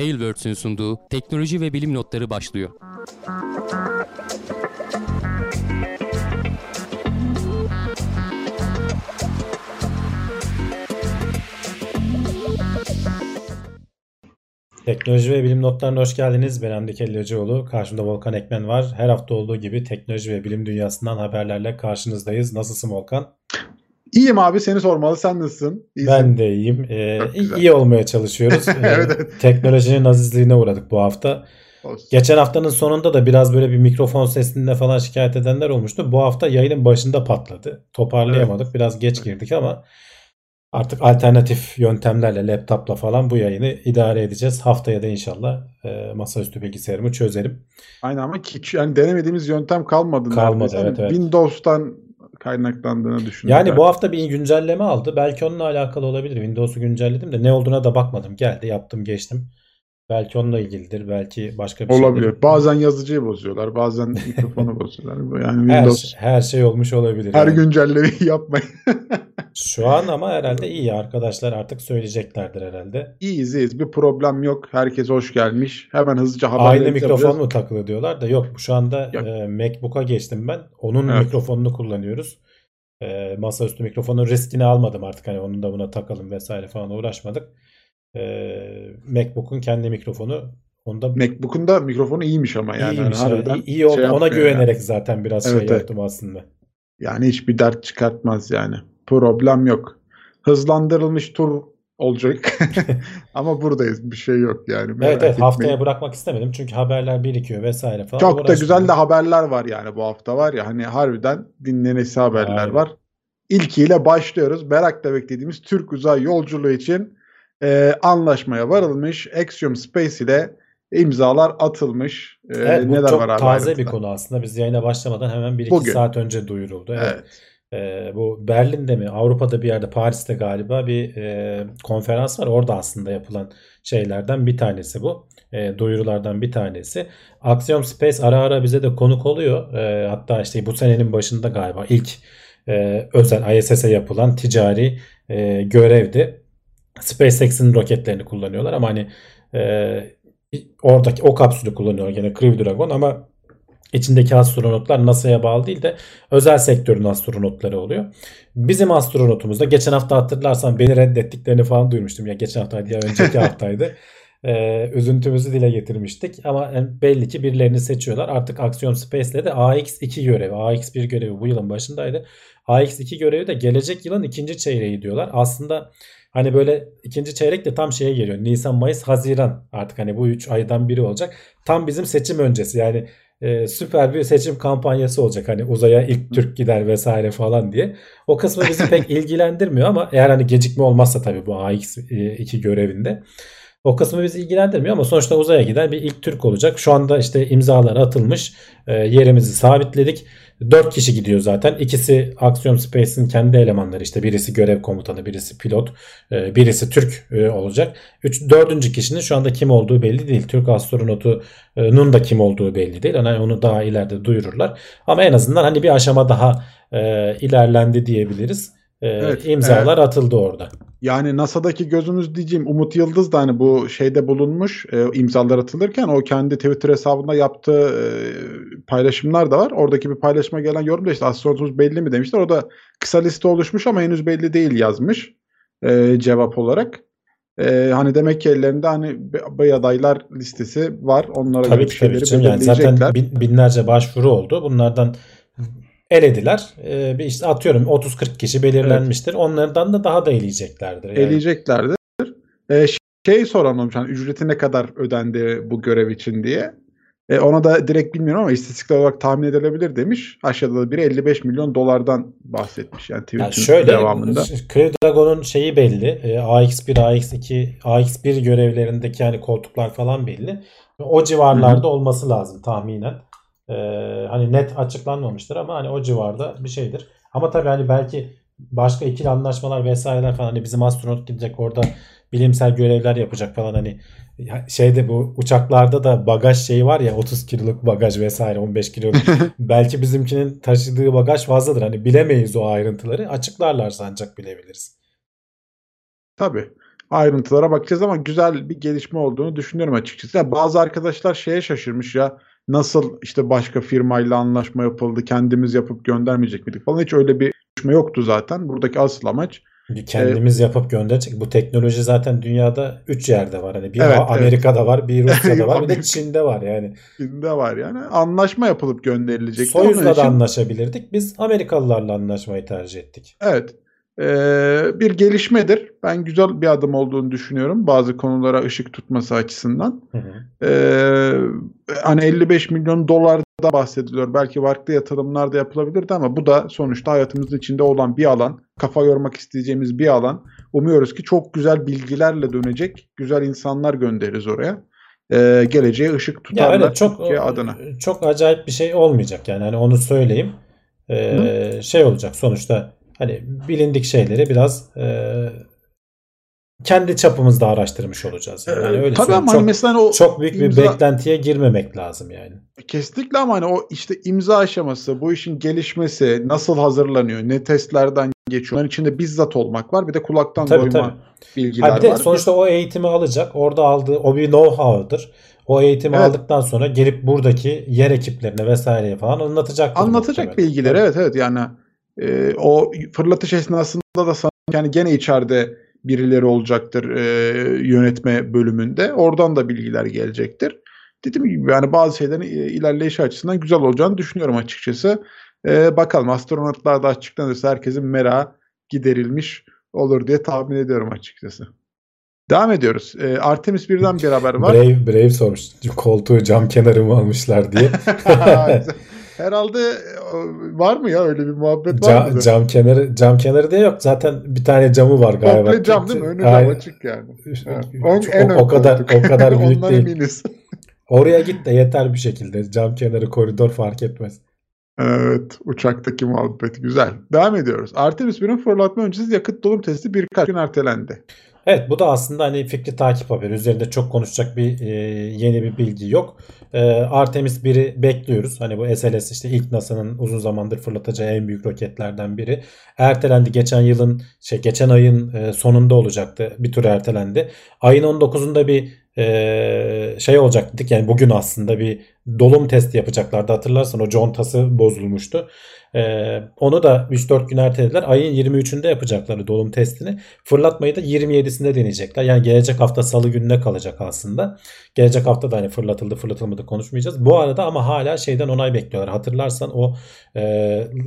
Tailwords'ün sunduğu teknoloji ve bilim notları başlıyor. Teknoloji ve bilim notlarına hoş geldiniz. Ben Hamdi Kellacıoğlu. Karşımda Volkan Ekmen var. Her hafta olduğu gibi teknoloji ve bilim dünyasından haberlerle karşınızdayız. Nasılsın Volkan? İyiyim abi seni sormalı. Sen nasılsın? İyisin. Ben de iyiyim. Ee, iyi olmaya çalışıyoruz. Ee, evet, evet. Teknolojinin azizliğine uğradık bu hafta. Olsun. Geçen haftanın sonunda da biraz böyle bir mikrofon sesinde falan şikayet edenler olmuştu. Bu hafta yayının başında patladı. Toparlayamadık. Evet. Biraz geç girdik ama Artık alternatif yöntemlerle laptopla falan bu yayını idare edeceğiz. Haftaya da inşallah e, masaüstü bilgisayarımı çözerim. Aynen ama ki, yani denemediğimiz yöntem kalmadı. Kalmadı evet, evet. Windows'tan kaynaklandığını düşünüyorum. Yani bu hafta bir güncelleme aldı. Belki onunla alakalı olabilir. Windows'u güncelledim de ne olduğuna da bakmadım. Geldi yaptım geçtim. Belki onunla ilgilidir. Belki başka bir şey Olabilir. Şeydir. Bazen yazıcıyı bozuyorlar. Bazen mikrofonu bozuyorlar. Yani Windows her, her şey olmuş olabilir. Her yani. güncellemeyi yapmayın. Şu an ama herhalde iyi. Arkadaşlar artık söyleyeceklerdir herhalde. İyiyiz iyiyiz. Bir problem yok. Herkes hoş gelmiş. Hemen hızlıca haber Aynı mikrofon mu takılı diyorlar da yok. Şu anda e, MacBook'a geçtim ben. Onun evet. mikrofonunu kullanıyoruz. E, masaüstü mikrofonun riskini almadım artık. Hani onun da buna takalım vesaire falan uğraşmadık e, MacBook'un kendi mikrofonu onda MacBook'un da mikrofonu iyiymiş ama yani. İyiymiş, yani iyi oldu. Şey Ona güvenerek yani. zaten biraz evet, şey evet. yaptım aslında. Yani hiçbir dert çıkartmaz yani. Problem yok. Hızlandırılmış tur olacak. Ama buradayız. Bir şey yok yani. evet evet haftaya bırakmak istemedim. Çünkü haberler birikiyor vesaire falan. Çok da güzel de haberler var yani bu hafta var ya. Hani harbiden dinlenesi haberler Aynen. var. İlkiyle başlıyoruz. Merakla beklediğimiz Türk uzay yolculuğu için e, anlaşmaya varılmış. Axiom Space ile imzalar atılmış. E, evet, bu neler çok var taze bir konu aslında. Biz yayına başlamadan hemen 1-2 saat önce duyuruldu. Evet. evet. E, bu Berlin'de mi Avrupa'da bir yerde Paris'te galiba bir e, konferans var. Orada aslında yapılan şeylerden bir tanesi bu. E, duyurulardan bir tanesi. Axiom Space ara ara bize de konuk oluyor. E, hatta işte bu senenin başında galiba ilk e, özel ISS'e yapılan ticari e, görevdi. SpaceX'in roketlerini kullanıyorlar ama hani e, oradaki o kapsülü kullanıyorlar gene Crew Dragon ama içindeki astronotlar NASA'ya bağlı değil de özel sektörün astronotları oluyor. Bizim astronotumuz da geçen hafta hatırlarsan beni reddettiklerini falan duymuştum. Ya geçen haftaydı ya önceki haftaydı. Ee, üzüntümüzü dile getirmiştik ama belli ki birilerini seçiyorlar. Artık Axiom Space'le de AX2 görevi, AX1 görevi bu yılın başındaydı. AX2 görevi de gelecek yılın ikinci çeyreği diyorlar. Aslında Hani böyle ikinci çeyrek de tam şeye geliyor. Nisan, Mayıs, Haziran artık hani bu 3 aydan biri olacak. Tam bizim seçim öncesi yani e, süper bir seçim kampanyası olacak. Hani uzaya ilk Türk gider vesaire falan diye. O kısmı bizi pek ilgilendirmiyor ama eğer hani gecikme olmazsa tabii bu AX2 görevinde. O kısmı bizi ilgilendirmiyor ama sonuçta uzaya giden bir ilk Türk olacak. Şu anda işte imzalar atılmış. E, yerimizi sabitledik. 4 kişi gidiyor zaten. İkisi Axiom Space'in kendi elemanları işte birisi görev komutanı, birisi pilot, e, birisi Türk e, olacak. Üç, dördüncü kişinin şu anda kim olduğu belli değil. Türk astronotunun da kim olduğu belli değil. Yani onu daha ileride duyururlar. Ama en azından hani bir aşama daha e, ilerlendi diyebiliriz. Evet, imzalar evet. atıldı orada. Yani NASA'daki gözümüz diyeceğim Umut Yıldız da hani bu şeyde bulunmuş e, imzalar atılırken o kendi Twitter hesabında yaptığı e, paylaşımlar da var. Oradaki bir paylaşıma gelen yorumda işte astronotumuz belli mi demişler. O da kısa liste oluşmuş ama henüz belli değil yazmış e, cevap olarak. E, hani demek ki ellerinde hani bir adaylar listesi var. Onlara tabii ki, tabii ki. Yani zaten bin, binlerce başvuru oldu. Bunlardan elediler. Ee, bir işte atıyorum 30-40 kişi belirlenmiştir. Evet. Onlardan da daha da eleyeceklerdir. Yani. Eleyeceklerdir. Ee, şey soran olmuş hani ücreti ne kadar ödendi bu görev için diye. E, ona da direkt bilmiyorum ama istatistiksel olarak tahmin edilebilir demiş. Aşağıda da biri 55 milyon dolardan bahsetmiş. Yani Twitter'ın yani şöyle, devamında. Crew Dragon'un şeyi belli. E, AX1, AX2, AX1 görevlerindeki yani koltuklar falan belli. O civarlarda Hı-hı. olması lazım tahminen. Ee, hani net açıklanmamıştır ama hani o civarda bir şeydir. Ama tabii hani belki başka ikili anlaşmalar vesaireler falan hani bizim astronot gidecek orada bilimsel görevler yapacak falan hani şeyde bu uçaklarda da bagaj şeyi var ya 30 kiloluk bagaj vesaire 15 kiloluk belki bizimkinin taşıdığı bagaj fazladır hani bilemeyiz o ayrıntıları açıklarlarsa ancak bilebiliriz. Tabii. ayrıntılara bakacağız ama güzel bir gelişme olduğunu düşünüyorum açıkçası. Yani bazı arkadaşlar şeye şaşırmış ya nasıl işte başka firmayla anlaşma yapıldı kendimiz yapıp göndermeyecek miydik falan hiç öyle bir görüşme yoktu zaten. Buradaki asıl amaç Kendimiz ee, yapıp gönderecek. Bu teknoloji zaten dünyada 3 yerde var. Hani bir evet, Amerika'da evet. var, bir Rusya'da var, bir de Çin'de var yani. Çin'de var yani. Anlaşma yapılıp gönderilecek. Soyuz'la da anlaşabilirdik. Biz Amerikalılarla anlaşmayı tercih ettik. Evet. Ee, bir gelişmedir. Ben güzel bir adım olduğunu düşünüyorum. Bazı konulara ışık tutması açısından. Hı hı. Ee, hani 55 milyon dolar da bahsediliyor. Belki farklı yatırımlar da yapılabilirdi ama bu da sonuçta hayatımızın içinde olan bir alan. Kafa yormak isteyeceğimiz bir alan. Umuyoruz ki çok güzel bilgilerle dönecek. Güzel insanlar göndeririz oraya. Ee, geleceğe ışık tutarlar ya çok, Türkiye adına. Çok acayip bir şey olmayacak yani. Hani onu söyleyeyim. Ee, şey olacak sonuçta hani bilindik şeyleri biraz e, kendi çapımızda araştırmış olacağız. Yani, yani öyle Tabii ama çok, mesela o çok büyük imza... bir beklentiye girmemek lazım yani. Kesinlikle ama hani o işte imza aşaması, bu işin gelişmesi, nasıl hazırlanıyor, ne testlerden geçiyor. Onların içinde bizzat olmak var. Bir de kulaktan tabii, doyma tabii. bilgiler ha, bir de var. Sonuçta o eğitimi alacak. Orada aldığı o bir know-how'dır. O eğitimi evet. aldıktan sonra gelip buradaki yer ekiplerine vesaireye falan anlatacak. Anlatacak bilgiler evet evet yani e, o fırlatış esnasında da yani gene içeride birileri olacaktır e, yönetme bölümünde. Oradan da bilgiler gelecektir. Dediğim gibi yani bazı şeylerin ilerleyiş açısından güzel olacağını düşünüyorum açıkçası. E, bakalım astronotlar da açıklanırsa herkesin merak giderilmiş olur diye tahmin ediyorum açıkçası. Devam ediyoruz. E, Artemis birden bir haber var. Brave, Brave sormuş. Koltuğu cam kenarı mı almışlar diye. Herhalde e, var mı ya öyle bir muhabbet var cam, mı? Cam kenarı cam kenarı diye yok. Zaten bir tane camı var galiba. Komple cam değil mi? Önü cam açık yani. O, o, o kadar o kadar büyük değil. Eminiz. Oraya git de yeter bir şekilde. Cam kenarı koridor fark etmez. Evet. Uçaktaki muhabbet güzel. Devam ediyoruz. Artemis 1'in fırlatma öncesi yakıt dolum testi birkaç gün ertelendi. Evet bu da aslında hani fikri takip haberi. Üzerinde çok konuşacak bir e, yeni bir bilgi yok. E, Artemis 1'i bekliyoruz. Hani bu SLS işte ilk NASA'nın uzun zamandır fırlatacağı en büyük roketlerden biri. Ertelendi geçen yılın şey geçen ayın e, sonunda olacaktı. Bir tur ertelendi. Ayın 19'unda bir e, şey olacak dedik. Yani bugün aslında bir dolum testi yapacaklardı. Hatırlarsan o contası bozulmuştu. Ee, onu da 3-4 gün ertelediler. Ayın 23'ünde yapacakları dolum testini. Fırlatmayı da 27'sinde deneyecekler. Yani gelecek hafta salı gününe kalacak aslında. Gelecek hafta da hani fırlatıldı fırlatılmadı konuşmayacağız. Bu arada ama hala şeyden onay bekliyorlar. Hatırlarsan o e,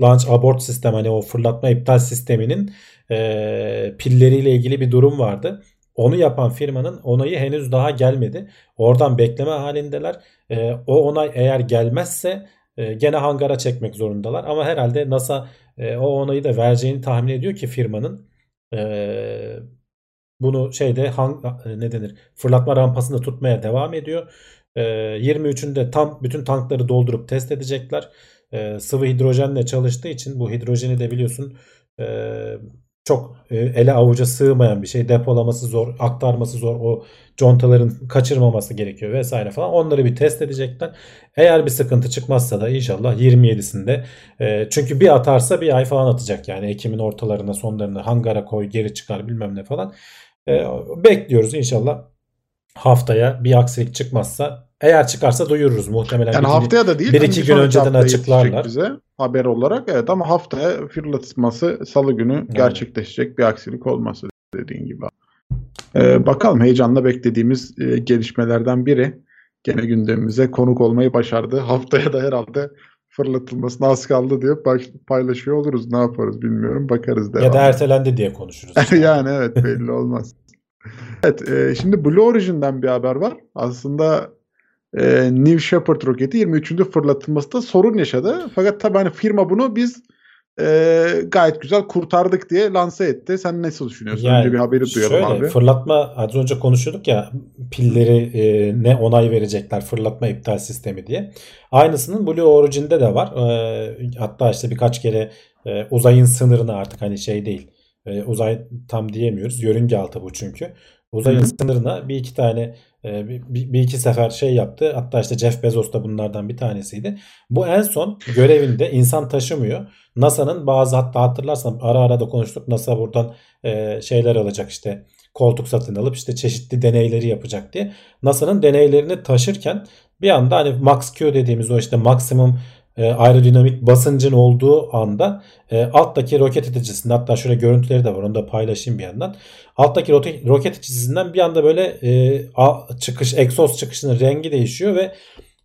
launch abort sistem hani o fırlatma iptal sisteminin e, pilleriyle ilgili bir durum vardı. Onu yapan firmanın onayı henüz daha gelmedi. Oradan bekleme halindeler. E, o onay eğer gelmezse e, gene hangara çekmek zorundalar. Ama herhalde NASA e, o onayı da vereceğini tahmin ediyor ki firmanın e, bunu şeyde hang, e, ne denir fırlatma rampasında tutmaya devam ediyor. E, 23'ünde tam bütün tankları doldurup test edecekler. E, sıvı hidrojenle çalıştığı için bu hidrojeni de biliyorsun e, çok e, ele avuca sığmayan bir şey. Depolaması zor, aktarması zor. O contaların kaçırmaması gerekiyor vesaire falan. Onları bir test edecekler. Eğer bir sıkıntı çıkmazsa da inşallah 27'sinde. E, çünkü bir atarsa bir ay falan atacak yani. Ekim'in ortalarına sonlarına hangara koy geri çıkar bilmem ne falan. E, bekliyoruz inşallah haftaya bir aksilik çıkmazsa eğer çıkarsa duyururuz muhtemelen. Yani haftaya da değil. Bir iki gün önceden açıklarlar. Bize haber olarak evet ama haftaya fırlatılması salı günü evet. gerçekleşecek bir aksilik olması dediğin gibi. Ee, bakalım heyecanla beklediğimiz e, gelişmelerden biri. Gene gündemimize konuk olmayı başardı. Haftaya da herhalde fırlatılmasına az kaldı diye paylaşıyor oluruz. Ne yaparız bilmiyorum. Bakarız devam. Ya da ertelendi diye konuşuruz. yani evet belli olmaz. evet e, şimdi Blue Origin'den bir haber var. Aslında e, New Shepard roketi 23'ünde fırlatılmasında sorun yaşadı. Fakat tabii hani firma bunu biz e, gayet güzel kurtardık diye lanse etti. Sen nasıl düşünüyorsun? Yani, önce bir haberi duyalım şöyle, abi. Fırlatma az önce konuşuyorduk ya pilleri e, ne onay verecekler fırlatma iptal sistemi diye. Aynısının Blue Origin'de de var. E, hatta işte birkaç kere e, uzayın sınırını artık hani şey değil. E, uzay tam diyemiyoruz. Yörünge altı bu çünkü. Uzayın Hı-hı. sınırına bir iki tane bir, bir iki sefer şey yaptı. Hatta işte Jeff Bezos da bunlardan bir tanesiydi. Bu en son görevinde insan taşımıyor. NASA'nın bazı hatta hatırlarsan ara ara da konuştuk. NASA buradan e, şeyler alacak işte koltuk satın alıp işte çeşitli deneyleri yapacak diye. NASA'nın deneylerini taşırken bir anda hani Max Q dediğimiz o işte maksimum e, aerodinamik basıncın olduğu anda e, alttaki roket iticisinde hatta şöyle görüntüleri de var onu da paylaşayım bir yandan. Alttaki roket, iticisinden bir anda böyle e, çıkış egzoz çıkışının rengi değişiyor ve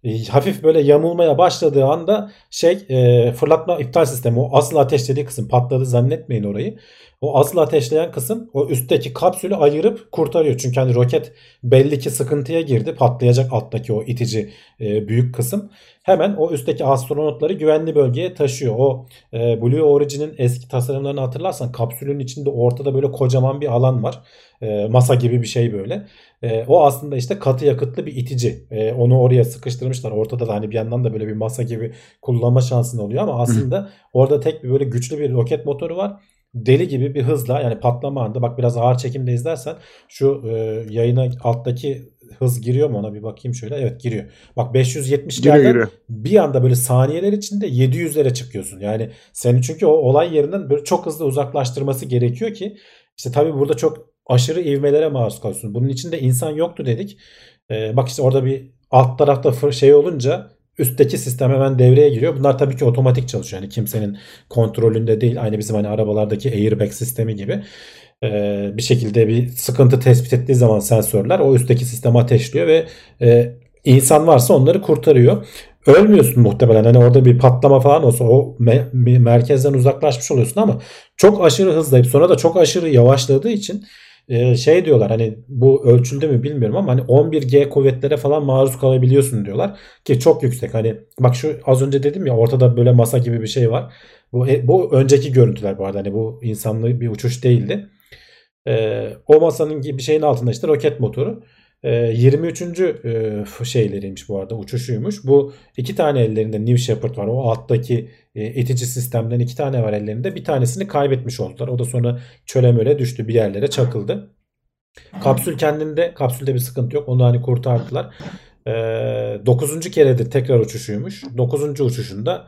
e, hafif böyle yamulmaya başladığı anda şey e, fırlatma iptal sistemi o asıl ateşlediği kısım patladı zannetmeyin orayı. O asıl ateşleyen kısım o üstteki kapsülü ayırıp kurtarıyor. Çünkü hani roket belli ki sıkıntıya girdi. Patlayacak alttaki o itici e, büyük kısım. Hemen o üstteki astronotları güvenli bölgeye taşıyor. O e, Blue Origin'in eski tasarımlarını hatırlarsan kapsülün içinde ortada böyle kocaman bir alan var. E, masa gibi bir şey böyle. E, o aslında işte katı yakıtlı bir itici. E, onu oraya sıkıştırmışlar. Ortada da hani bir yandan da böyle bir masa gibi kullanma şansın oluyor ama aslında orada tek bir böyle güçlü bir roket motoru var deli gibi bir hızla yani patlama anında bak biraz ağır çekimde izlersen şu e, yayına alttaki hız giriyor mu ona bir bakayım şöyle. Evet giriyor. Bak 570 giriyor, bir anda böyle saniyeler içinde 700'lere çıkıyorsun. Yani senin çünkü o olay yerinden böyle çok hızlı uzaklaştırması gerekiyor ki işte tabii burada çok aşırı ivmelere maruz kalıyorsun. Bunun içinde insan yoktu dedik. Ee, bak işte orada bir alt tarafta şey olunca üstteki sistem hemen devreye giriyor. Bunlar tabii ki otomatik çalışıyor. Yani kimsenin kontrolünde değil. Aynı bizim hani arabalardaki airbag sistemi gibi. Ee, bir şekilde bir sıkıntı tespit ettiği zaman sensörler o üstteki sistemi ateşliyor ve e, insan varsa onları kurtarıyor. Ölmüyorsun muhtemelen. Hani orada bir patlama falan olsa o me- merkezden uzaklaşmış oluyorsun ama çok aşırı hızlayıp sonra da çok aşırı yavaşladığı için e, şey diyorlar hani bu ölçüldü mü bilmiyorum ama hani 11G kuvvetlere falan maruz kalabiliyorsun diyorlar ki çok yüksek. Hani bak şu az önce dedim ya ortada böyle masa gibi bir şey var. Bu e, bu önceki görüntüler bu arada hani bu insanlı bir uçuş değildi. E, o masanın gibi şeyin altında işte roket motoru. 23. E, şeyleriymiş bu arada uçuşuymuş. Bu iki tane ellerinde New Shepard var. O alttaki itici sistemden iki tane var ellerinde. Bir tanesini kaybetmiş oldular. O da sonra çöle möle düştü bir yerlere çakıldı. Kapsül kendinde kapsülde bir sıkıntı yok. Onu hani kurtardılar. Dokuzuncu keredir tekrar uçuşuymuş. Dokuzuncu uçuşunda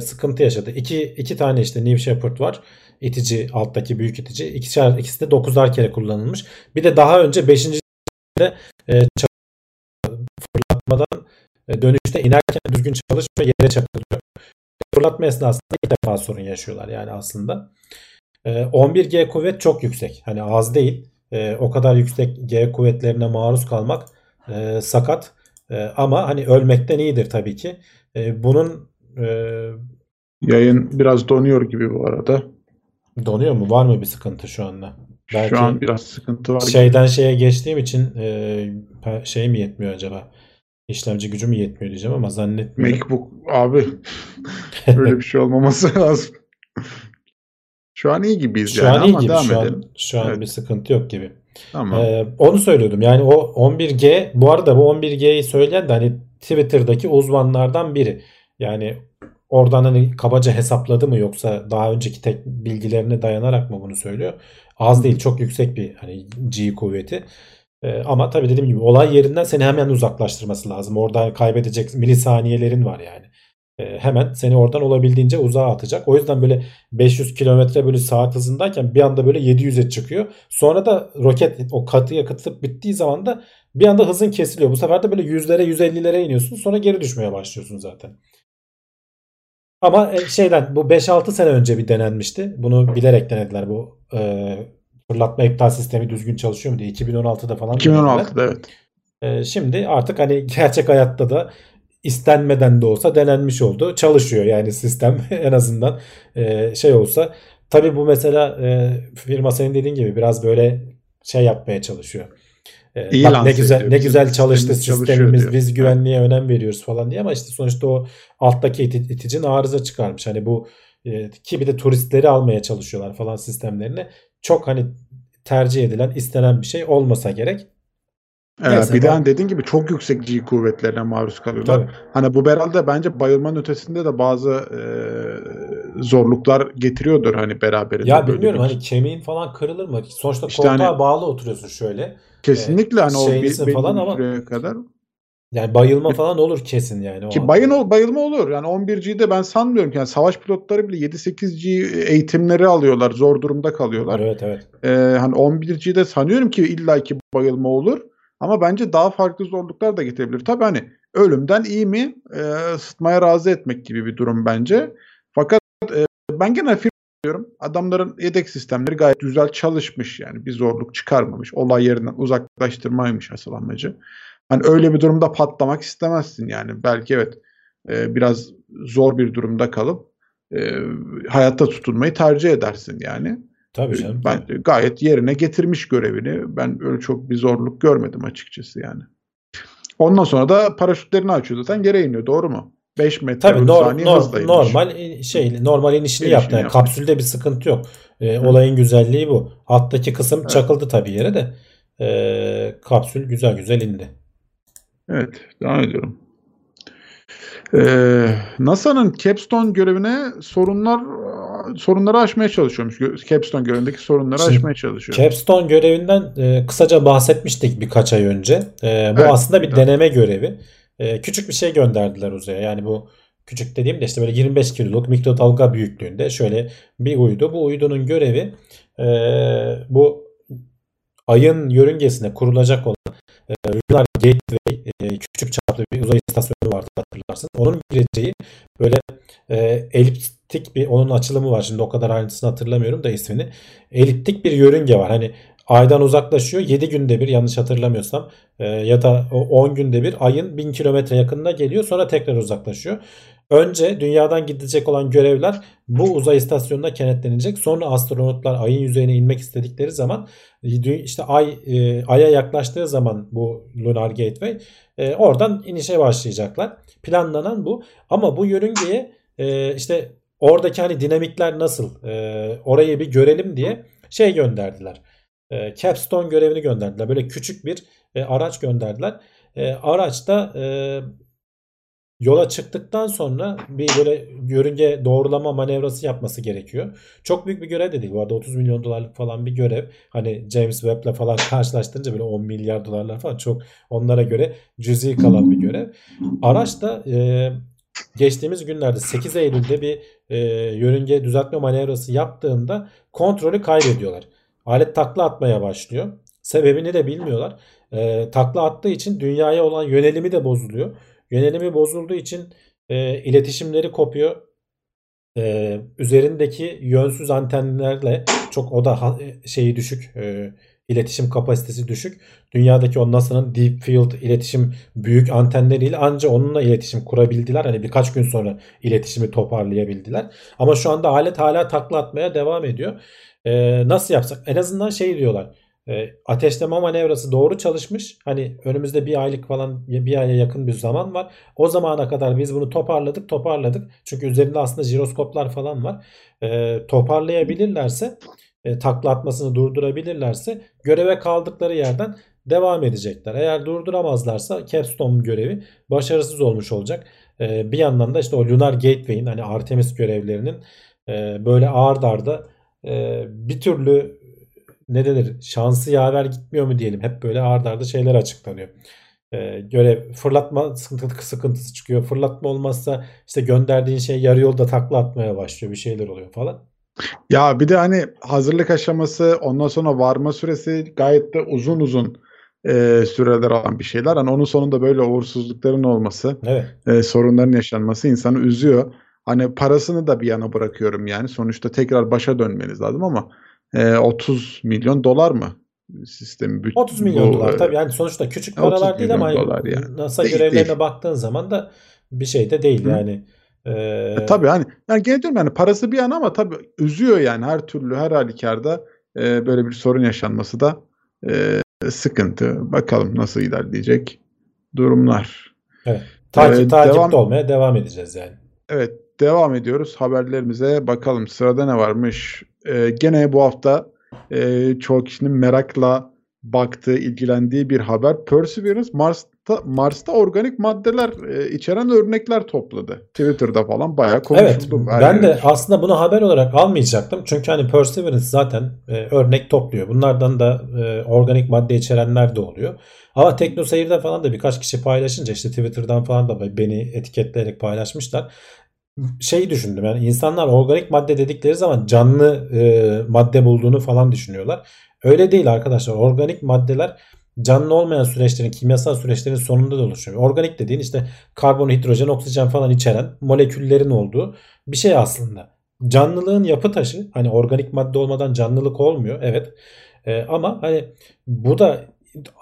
sıkıntı yaşadı. İki, iki tane işte New Shepard var. İtici alttaki büyük itici. İkişer, ikisi de dokuzar kere kullanılmış. Bir de daha önce beşinci de e, fırlatmadan e, dönüşte inerken düzgün çalış ve yere çakılıyor. Fırlatma esnasında ilk defa sorun yaşıyorlar yani aslında. E, 11G kuvvet çok yüksek. Hani az değil. E, o kadar yüksek G kuvvetlerine maruz kalmak e, sakat. E, ama hani ölmekten iyidir tabii ki. E, bunun e, yayın biraz donuyor gibi bu arada. Donuyor mu? Var mı bir sıkıntı şu anda? Belki Şu an biraz sıkıntı var. Şeyden gibi. şeye geçtiğim için e, şey mi yetmiyor acaba? İşlemci gücü mü yetmiyor diyeceğim ama zannetmiyorum. MacBook abi böyle bir şey olmaması lazım. Şu an iyi gibiyiz şu yani an iyi gibi. devam şu edelim. An, şu an evet. bir sıkıntı yok gibi. Tamam. Ee, onu söylüyordum. Yani o 11G bu arada bu 11G'yi söyleyen de hani Twitter'daki uzmanlardan biri. Yani oradan hani kabaca hesapladı mı yoksa daha önceki tek bilgilerine dayanarak mı bunu söylüyor? Az değil çok yüksek bir hani G kuvveti. Ee, ama tabii dediğim gibi olay yerinden seni hemen uzaklaştırması lazım. Orada kaybedecek milisaniyelerin var yani. Ee, hemen seni oradan olabildiğince uzağa atacak. O yüzden böyle 500 kilometre böyle saat hızındayken bir anda böyle 700'e çıkıyor. Sonra da roket o katı yakıtlık bittiği zaman da bir anda hızın kesiliyor. Bu sefer de böyle yüzlere 150'lere iniyorsun. Sonra geri düşmeye başlıyorsun zaten. Ama e, şeyden bu 5-6 sene önce bir denenmişti. Bunu bilerek denediler bu e, fırlatma iptal sistemi düzgün çalışıyor mu diye. 2016'da falan. 2016'da evet. E, şimdi artık hani gerçek hayatta da istenmeden de olsa denenmiş oldu. Çalışıyor yani sistem en azından e, şey olsa. Tabi bu mesela e, firma senin dediğin gibi biraz böyle şey yapmaya çalışıyor ee, İyi bak ne güzel ne güzel çalıştı sistemimiz biz güvenliğe evet. önem veriyoruz falan diye ama işte sonuçta o alttaki iti, iticin arıza çıkarmış. Hani bu e, ki bir de turistleri almaya çalışıyorlar falan sistemlerini. Çok hani tercih edilen istenen bir şey olmasa gerek. Evet, Neyse, bir de hani dediğin gibi çok yüksek G kuvvetlerine maruz kalıyorlar. Tabii. Hani bu herhalde bence bayılmanın ötesinde de bazı e, zorluklar getiriyordur hani beraberinde. Ya bilmiyorum hani kemiğin falan kırılır mı? Sonuçta işte koltuğa hani, bağlı oturuyorsun şöyle. Kesinlikle hani o bir, falan ama kadar Yani bayılma falan olur kesin yani. O Ki bayın ol, bayılma olur. Yani 11G'de ben sanmıyorum ki. Yani savaş pilotları bile 7-8G eğitimleri alıyorlar. Zor durumda kalıyorlar. Evet evet. Ee, hani 11G'de sanıyorum ki illaki bayılma olur. Ama bence daha farklı zorluklar da getirebilir. Tabii hani ölümden iyi mi? Ee, ısıtmaya razı etmek gibi bir durum bence. Fakat e, ben gene diyorum. Adamların yedek sistemleri gayet güzel çalışmış yani. Bir zorluk çıkarmamış. Olay yerinden uzaklaştırmaymış asıl amacı. Hani öyle bir durumda patlamak istemezsin yani. Belki evet e, biraz zor bir durumda kalıp e, hayatta tutunmayı tercih edersin yani. Tabii canım. Ben gayet yerine getirmiş görevini. Ben öyle çok bir zorluk görmedim açıkçası yani. Ondan sonra da paraşütlerini açıyor zaten geri iniyor. Doğru mu? 5 metre Tabii nor, saniye nor, hızla normal şey normal inişini İnişini yaptı. Yani kapsülde bir sıkıntı yok. Ee, olayın güzelliği bu. Alttaki kısım Evet. çakıldı tabii yere de. Ee, kapsül güzel güzel indi. Evet, devam ediyorum. Ee, NASA'nın Capstone görevine sorunlar sorunları aşmaya çalışıyormuş. Capstone görevindeki sorunları Şimdi aşmaya çalışıyor. Capstone görevinden e, kısaca bahsetmiştik birkaç ay önce. E, bu Evet, aslında bir evet. deneme görevi. E, küçük bir şey gönderdiler uzaya. Yani bu küçük dediğim de işte böyle 25 kiloluk mikrodalga büyüklüğünde şöyle bir uydu. Bu uydunun görevi e, bu ayın yörüngesine kurulacak olan Lunar Gateway e, küçük çaplı bir uzay istasyonu vardı hatırlarsın. Onun gireceği böyle e, eliptik bir onun açılımı var. Şimdi o kadar ayrıntısını hatırlamıyorum da ismini. Eliptik bir yörünge var. Hani aydan uzaklaşıyor. 7 günde bir yanlış hatırlamıyorsam e, ya da o 10 günde bir ayın 1000 kilometre yakınına geliyor. Sonra tekrar uzaklaşıyor. Önce dünyadan gidecek olan görevler bu uzay istasyonuna kenetlenecek. Sonra astronotlar ayın yüzeyine inmek istedikleri zaman işte ay e, aya yaklaştığı zaman bu Lunar Gateway e, oradan inişe başlayacaklar. Planlanan bu. Ama bu yörüngeye e, işte oradaki hani dinamikler nasıl e, orayı bir görelim diye şey gönderdiler. E, Capstone görevini gönderdiler. Böyle küçük bir e, araç gönderdiler. E, araçta e, yola çıktıktan sonra bir böyle yörünge doğrulama manevrası yapması gerekiyor. Çok büyük bir görev de değil. Bu arada 30 milyon dolarlık falan bir görev. Hani James Webb'le falan karşılaştırınca böyle 10 milyar dolarlar falan çok onlara göre cüzi kalan bir görev. Araç da e, geçtiğimiz günlerde 8 Eylül'de bir e, yörünge düzeltme manevrası yaptığında kontrolü kaybediyorlar. Alet takla atmaya başlıyor. Sebebini de bilmiyorlar. E, takla attığı için dünyaya olan yönelimi de bozuluyor. Yönelimi bozulduğu için e, iletişimleri kopuyor. E, üzerindeki yönsüz antenlerle çok o da ha- şeyi düşük. E, iletişim kapasitesi düşük. Dünyadaki o NASA'nın Deep Field iletişim büyük antenleriyle anca onunla iletişim kurabildiler. Hani birkaç gün sonra iletişimi toparlayabildiler. Ama şu anda alet hala takla atmaya devam ediyor. E, nasıl yapsak? En azından şey diyorlar. E, ateşleme manevrası doğru çalışmış. Hani önümüzde bir aylık falan bir aya yakın bir zaman var. O zamana kadar biz bunu toparladık toparladık. Çünkü üzerinde aslında jiroskoplar falan var. E, toparlayabilirlerse e, takla atmasını durdurabilirlerse göreve kaldıkları yerden devam edecekler. Eğer durduramazlarsa Capstone görevi başarısız olmuş olacak. E, bir yandan da işte o Lunar Gateway'in hani Artemis görevlerinin e, böyle ağır darda e, bir türlü ne denir şansı yaver gitmiyor mu diyelim. Hep böyle ard arda şeyler açıklanıyor. Ee, görev fırlatma sıkıntı, sıkıntısı çıkıyor. Fırlatma olmazsa işte gönderdiğin şey yarı yolda takla atmaya başlıyor. Bir şeyler oluyor falan. Ya bir de hani hazırlık aşaması ondan sonra varma süresi gayet de uzun uzun e, süreler alan bir şeyler. Hani onun sonunda böyle uğursuzlukların olması, Evet. e, sorunların yaşanması insanı üzüyor. Hani parasını da bir yana bırakıyorum yani. Sonuçta tekrar başa dönmeniz lazım ama e, 30 milyon dolar mı sistemi? büt- 30 milyon bu, dolar e, tabii yani sonuçta küçük 30 paralar değil ama yani. NASA Değil, görevlerine değil. baktığın zaman da bir şey de değil Hı. yani. Ee, E, tabii hani yani gene diyorum yani parası bir yana ama tabii üzüyor yani her türlü her halükarda e, böyle bir sorun yaşanması da e, sıkıntı. Bakalım nasıl ilerleyecek durumlar. takip, Ee, takipte devam- olmaya devam edeceğiz yani. Evet devam ediyoruz haberlerimize bakalım sırada ne varmış. E, gene bu hafta e, çoğu kişinin merakla baktığı, ilgilendiği bir haber. Perseverance Mars'ta Mars'ta organik maddeler e, içeren örnekler topladı. Twitter'da falan bayağı konuşuldu. Evet. Ben de aslında bunu haber olarak almayacaktım. Çünkü hani Perseverance zaten e, örnek topluyor. Bunlardan da e, organik madde içerenler de oluyor. Ama TeknoSeyir'de falan da birkaç kişi paylaşınca işte Twitter'dan falan da beni etiketleyerek paylaşmışlar şey düşündüm yani insanlar organik madde dedikleri zaman canlı e, madde bulduğunu falan düşünüyorlar. Öyle değil arkadaşlar. Organik maddeler canlı olmayan süreçlerin, kimyasal süreçlerin sonunda da oluşuyor. Organik dediğin işte karbon, hidrojen, oksijen falan içeren moleküllerin olduğu bir şey aslında. Canlılığın yapı taşı hani organik madde olmadan canlılık olmuyor. Evet. Ee, ama hani bu da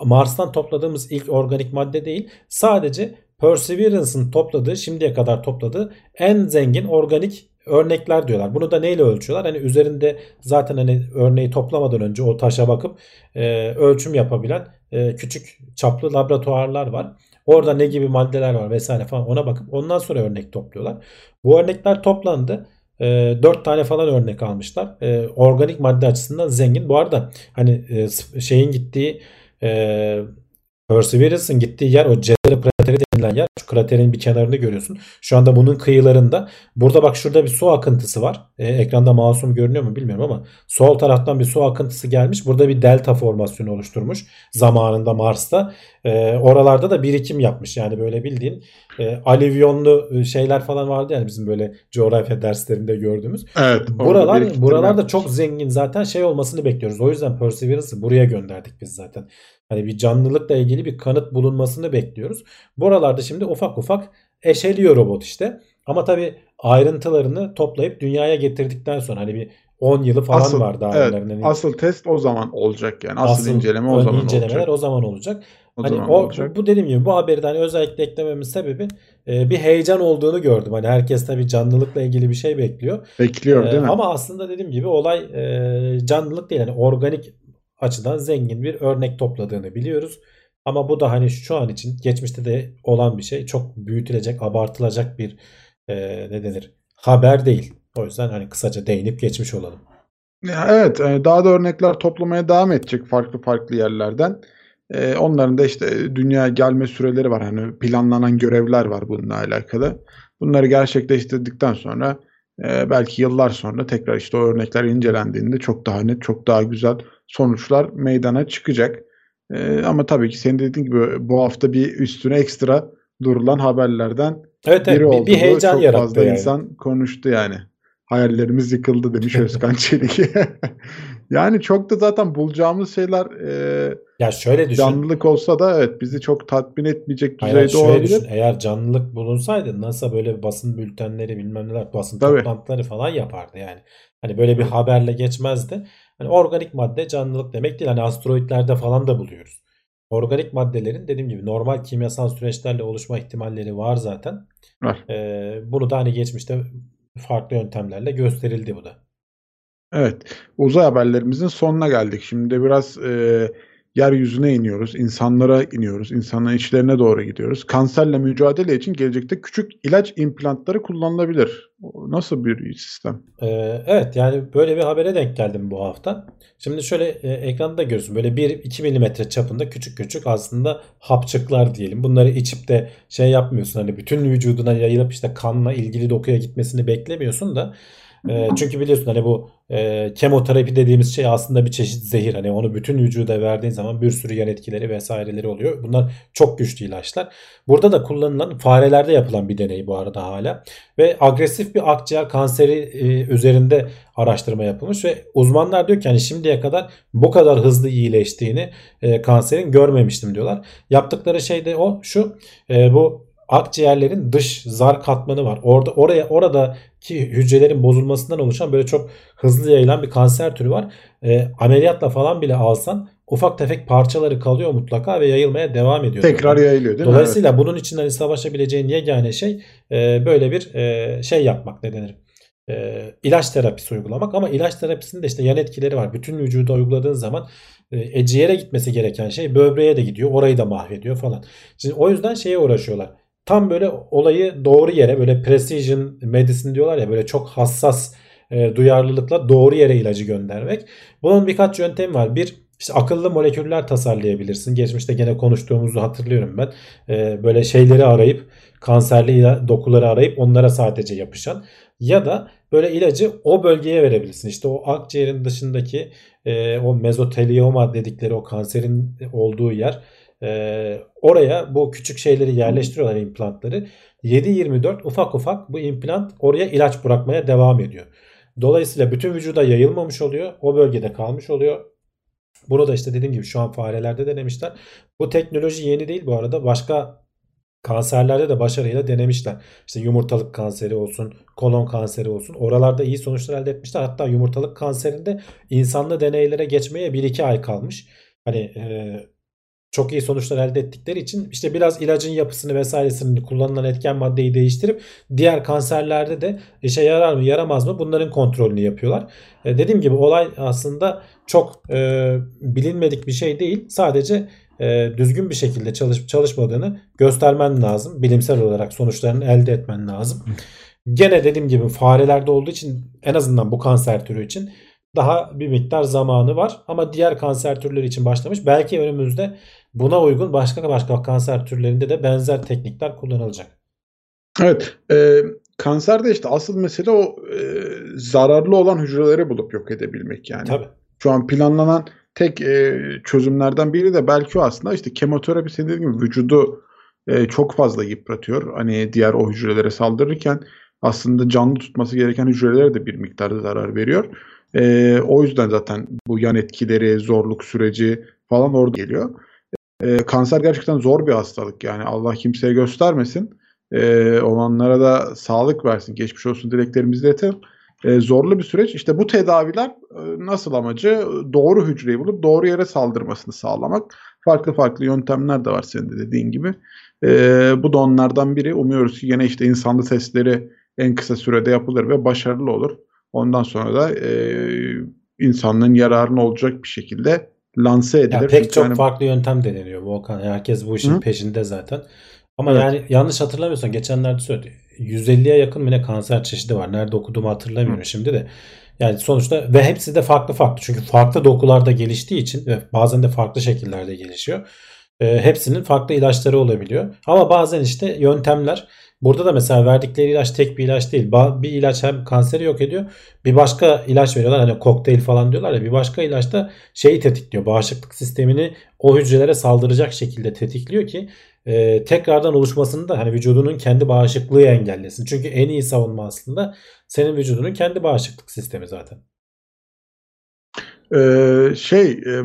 Mars'tan topladığımız ilk organik madde değil. Sadece Perseverance'ın topladığı şimdiye kadar topladığı en zengin organik örnekler diyorlar. Bunu da neyle ölçüyorlar? Hani üzerinde zaten hani örneği toplamadan önce o taşa bakıp e, ölçüm yapabilen e, küçük çaplı laboratuvarlar var. Orada ne gibi maddeler var vesaire falan ona bakıp ondan sonra örnek topluyorlar. Bu örnekler toplandı. E, 4 tane falan örnek almışlar. E, organik madde açısından zengin. Bu arada hani e, şeyin gittiği e, Perseverance'ın gittiği yer o Cedere krateri denilen yer. Şu kraterin bir kenarını görüyorsun. Şu anda bunun kıyılarında. Burada bak şurada bir su akıntısı var. E, ekranda masum görünüyor mu bilmiyorum ama sol taraftan bir su akıntısı gelmiş. Burada bir delta formasyonu oluşturmuş. Zamanında Mars'ta. E, oralarda da birikim yapmış. Yani böyle bildiğin e, alivyonlu e, şeyler falan vardı yani bizim böyle coğrafya derslerinde gördüğümüz. Evet. Buralar buralarda çok zengin zaten şey olmasını bekliyoruz. O yüzden Perseverance'ı buraya gönderdik biz zaten. Hani bir canlılıkla ilgili bir kanıt bulunmasını bekliyoruz. Buralarda şimdi ufak ufak eşeliyor robot işte. Ama tabii ayrıntılarını toplayıp dünyaya getirdikten sonra hani bir 10 yılı falan asıl, var daha evet, hani asıl test o zaman olacak yani. Asıl, asıl inceleme o zaman incelemeler olacak. o zaman olacak. O hani zaman o, olacak. Bu dediğim gibi bu haberi hani özellikle eklememin sebebi e, bir heyecan olduğunu gördüm. Hani herkes tabii canlılıkla ilgili bir şey bekliyor. Bekliyor e, değil mi? Ama aslında dediğim gibi olay e, canlılık değil. Yani organik açıdan zengin bir örnek topladığını biliyoruz. Ama bu da hani şu an için geçmişte de olan bir şey. Çok büyütülecek, abartılacak bir e, ne denir haber değil. O yüzden hani kısaca değinip geçmiş olalım. Ya evet e, daha da örnekler toplamaya devam edecek farklı farklı yerlerden. Ee, onların da işte dünya gelme süreleri var. Hani planlanan görevler var bununla alakalı. Bunları gerçekleştirdikten sonra e, belki yıllar sonra tekrar işte o örnekler incelendiğinde çok daha net, çok daha güzel sonuçlar meydana çıkacak. Ee, ama tabii ki senin dediğin gibi bu hafta bir üstüne ekstra durulan haberlerden evet, biri evet, oldu. Bir heyecan Çok yarattı fazla yani. insan konuştu yani. Hayallerimiz yıkıldı demiş Özkan Çelik. yani çok da zaten bulacağımız şeyler e, ya şöyle düşün. Canlılık olsa da evet bizi çok tatmin etmeyecek düzeyde Hayır, olabilir. Düşün, eğer canlılık bulunsaydı NASA böyle basın bültenleri bilmem neler basın Tabii. toplantıları falan yapardı yani. Hani böyle bir haberle geçmezdi. Hani organik madde canlılık demek değil. Hani asteroidlerde falan da buluyoruz. Organik maddelerin dediğim gibi normal kimyasal süreçlerle oluşma ihtimalleri var zaten. Var. Ee, bunu da hani geçmişte farklı yöntemlerle gösterildi bu da. Evet. Uzay haberlerimizin sonuna geldik. Şimdi biraz e, yeryüzüne iniyoruz, insanlara iniyoruz, insanların içlerine doğru gidiyoruz. Kanserle mücadele için gelecekte küçük ilaç implantları kullanılabilir. Nasıl bir sistem? Ee, evet yani böyle bir habere denk geldim bu hafta. Şimdi şöyle e, ekranda görüyorsun böyle 1-2 milimetre çapında küçük küçük aslında hapçıklar diyelim. Bunları içip de şey yapmıyorsun hani bütün vücuduna yayılıp işte kanla ilgili dokuya gitmesini beklemiyorsun da e, çünkü biliyorsun hani bu e, kemoterapi dediğimiz şey aslında bir çeşit zehir. Hani onu bütün vücuda verdiğin zaman bir sürü yan etkileri vesaireleri oluyor. Bunlar çok güçlü ilaçlar. Burada da kullanılan farelerde yapılan bir deney bu arada hala. Ve agresif bir akciğer kanseri e, üzerinde araştırma yapılmış ve uzmanlar diyor ki hani şimdiye kadar bu kadar hızlı iyileştiğini e, kanserin görmemiştim diyorlar. Yaptıkları şey de o şu e, bu akciğerlerin dış zar katmanı var. Orada oraya oradaki hücrelerin bozulmasından oluşan böyle çok hızlı yayılan bir kanser türü var. E, ameliyatla falan bile alsan ufak tefek parçaları kalıyor mutlaka ve yayılmaya devam ediyor. Tekrar yani. yayılıyor değil mi? Dolayısıyla evet. bunun için hani savaşabileceğin yegane şey e, böyle bir e, şey yapmak ne denir? E, ilaç terapisi uygulamak ama ilaç terapisinin de işte yan etkileri var. Bütün vücuda uyguladığın zaman e, ciğere gitmesi gereken şey böbreğe de gidiyor. Orayı da mahvediyor falan. Şimdi o yüzden şeye uğraşıyorlar tam böyle olayı doğru yere böyle precision medicine diyorlar ya böyle çok hassas e, duyarlılıkla doğru yere ilacı göndermek. Bunun birkaç yöntemi var. Bir İşte akıllı moleküller tasarlayabilirsin. Geçmişte gene konuştuğumuzu hatırlıyorum ben. Ee, böyle şeyleri arayıp kanserli dokuları arayıp onlara sadece yapışan ya da böyle ilacı o bölgeye verebilirsin. İşte o akciğerin dışındaki e, o mezotelioma dedikleri o kanserin olduğu yer e, oraya bu küçük şeyleri yerleştiriyorlar implantları. 7-24 ufak ufak bu implant oraya ilaç bırakmaya devam ediyor. Dolayısıyla bütün vücuda yayılmamış oluyor. O bölgede kalmış oluyor. Bunu da işte dediğim gibi şu an farelerde denemişler. Bu teknoloji yeni değil bu arada. Başka kanserlerde de başarıyla denemişler. İşte yumurtalık kanseri olsun, kolon kanseri olsun. Oralarda iyi sonuçlar elde etmişler. Hatta yumurtalık kanserinde insanlı deneylere geçmeye 1-2 ay kalmış. Hani e, çok iyi sonuçlar elde ettikleri için işte biraz ilacın yapısını vesairesini kullanılan etken maddeyi değiştirip diğer kanserlerde de işe yarar mı yaramaz mı bunların kontrolünü yapıyorlar. E, dediğim gibi olay aslında çok e, bilinmedik bir şey değil. Sadece e, düzgün bir şekilde çalışıp çalışmadığını göstermen lazım. Bilimsel olarak sonuçlarını elde etmen lazım. Gene dediğim gibi farelerde olduğu için en azından bu kanser türü için daha bir miktar zamanı var. Ama diğer kanser türleri için başlamış. Belki önümüzde buna uygun başka başka kanser türlerinde de benzer teknikler kullanılacak. Evet. E, kanserde işte asıl mesele o e, zararlı olan hücreleri bulup yok edebilmek yani. Tabii. Şu an planlanan tek e, çözümlerden biri de belki o aslında işte kemoterapi senin dediğin gibi vücudu e, çok fazla yıpratıyor. Hani diğer o hücrelere saldırırken aslında canlı tutması gereken hücrelere de bir miktarda zarar veriyor. E, o yüzden zaten bu yan etkileri, zorluk süreci falan orada geliyor. E, kanser gerçekten zor bir hastalık yani Allah kimseye göstermesin. E, olanlara da sağlık versin, geçmiş olsun dileklerimizi iletelim. E, zorlu bir süreç. İşte bu tedaviler e, nasıl amacı? Doğru hücreyi bulup doğru yere saldırmasını sağlamak. Farklı farklı yöntemler de var senin de dediğin gibi. E, bu da onlardan biri. Umuyoruz ki yine işte insanlı testleri en kısa sürede yapılır ve başarılı olur. Ondan sonra da e, insanlığın yararına olacak bir şekilde lanse edilir. Ya pek çok yani... farklı yöntem deneniyor Volkan. Herkes bu işin Hı? peşinde zaten. Ama evet. yani yanlış hatırlamıyorsan geçenlerde söyledi. 150'ye yakın yine kanser çeşidi var. Nerede okuduğumu hatırlamıyorum Hı. şimdi de. Yani sonuçta ve hepsi de farklı farklı. Çünkü farklı dokularda geliştiği için ve bazen de farklı şekillerde gelişiyor. E, hepsinin farklı ilaçları olabiliyor. Ama bazen işte yöntemler Burada da mesela verdikleri ilaç tek bir ilaç değil. Bir ilaç hem kanseri yok ediyor. Bir başka ilaç veriyorlar. Hani kokteyl falan diyorlar ya. Bir başka ilaç da şeyi tetikliyor. Bağışıklık sistemini o hücrelere saldıracak şekilde tetikliyor ki e, tekrardan oluşmasını da hani vücudunun kendi bağışıklığı engellesin. Çünkü en iyi savunma aslında senin vücudunun kendi bağışıklık sistemi zaten. Ee, şey e,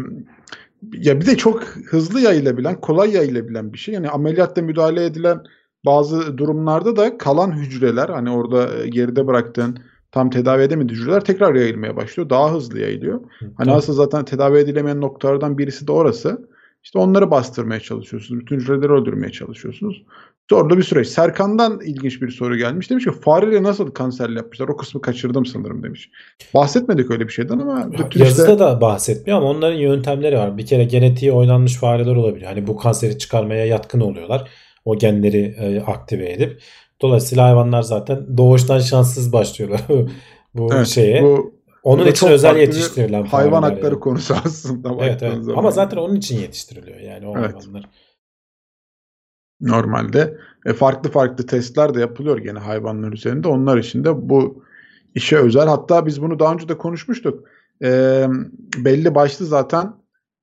ya bir de çok hızlı yayılabilen, kolay yayılabilen bir şey. Yani ameliyatta müdahale edilen bazı durumlarda da kalan hücreler hani orada e, geride bıraktığın tam tedavi edemediği hücreler tekrar yayılmaya başlıyor. Daha hızlı yayılıyor. Hani aslında zaten tedavi edilemeyen noktalardan birisi de orası. İşte onları bastırmaya çalışıyorsunuz. Bütün hücreleri öldürmeye çalışıyorsunuz. Zorlu bir süreç. Serkan'dan ilginç bir soru gelmiş. Demiş ki fareyle nasıl kanserli yapmışlar? O kısmı kaçırdım sanırım demiş. Bahsetmedik öyle bir şeyden ama Yazıda işte... da bahsetmiyor ama onların yöntemleri var. Bir kere genetiği oynanmış fareler olabiliyor. Hani bu kanseri çıkarmaya yatkın oluyorlar. O genleri e, aktive edip. Dolayısıyla hayvanlar zaten doğuştan şanssız başlıyorlar bu evet, şeye. Bu onun için özel yetiştirilen hayvan hakları yani. konusu aslında. Evet, evet. Zaman. Ama zaten onun için yetiştiriliyor yani o evet. hayvanlar. Normalde e, farklı farklı testler de yapılıyor gene hayvanlar üzerinde. Onlar için de bu işe özel. Hatta biz bunu daha önce de konuşmuştuk. E, belli başlı zaten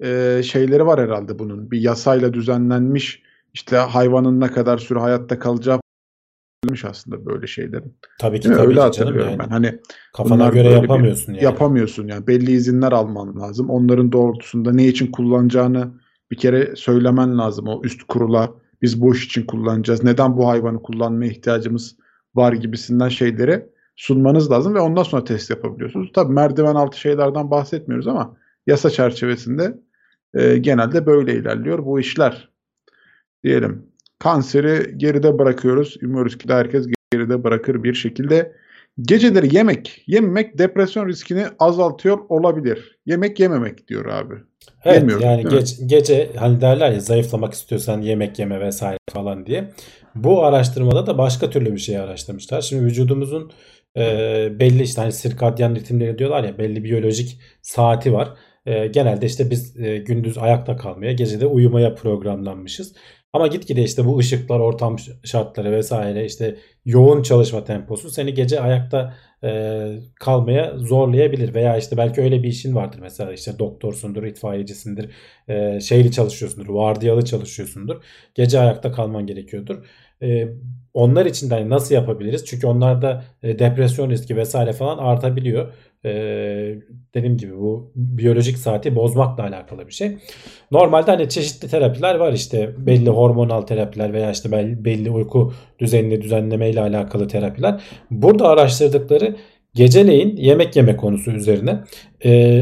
e, şeyleri var herhalde bunun. Bir yasayla düzenlenmiş işte hayvanın ne kadar süre hayatta kalacağı aslında böyle şeylerin. Tabii ki tabii öyle ki hatırlıyorum yani. ben. Hani kafana göre yapamıyorsun yani. Yapamıyorsun yani. Belli izinler alman lazım. Onların doğrultusunda ne için kullanacağını bir kere söylemen lazım o üst kurula. Biz bu iş için kullanacağız. Neden bu hayvanı kullanmaya ihtiyacımız var gibisinden şeyleri sunmanız lazım ve ondan sonra test yapabiliyorsunuz. Tabii merdiven altı şeylerden bahsetmiyoruz ama yasa çerçevesinde e, genelde böyle ilerliyor bu işler diyelim. Kanseri geride bırakıyoruz. Umuyoruz ki de herkes geride bırakır bir şekilde. Geceleri yemek yememek depresyon riskini azaltıyor olabilir. Yemek yememek diyor abi. Evet Yemiyorum, yani geç, gece hani derler ya zayıflamak istiyorsan yemek yeme vesaire falan diye. Bu araştırmada da başka türlü bir şey araştırmışlar. Şimdi vücudumuzun e, belli işte hani sirkadyen ritimleri diyorlar ya belli biyolojik saati var. e, genelde işte biz e, gündüz ayakta kalmaya, gece de uyumaya programlanmışız. Ama gitgide işte bu ışıklar, ortam şartları vesaire işte yoğun çalışma temposu seni gece ayakta e, kalmaya zorlayabilir. Veya işte belki öyle bir işin vardır mesela işte doktorsundur, itfaiyecisindir, e, şeyli çalışıyorsundur, vardiyalı çalışıyorsundur. Gece ayakta kalman gerekiyordur. E, onlar için de hani nasıl yapabiliriz? Çünkü onlarda e, depresyon riski vesaire falan artabiliyor. Ee, dediğim gibi bu biyolojik saati bozmakla alakalı bir şey. Normalde hani çeşitli terapiler var işte belli hormonal terapiler veya işte belli uyku düzenini düzenleme ile alakalı terapiler. Burada araştırdıkları geceleyin yemek yeme konusu üzerine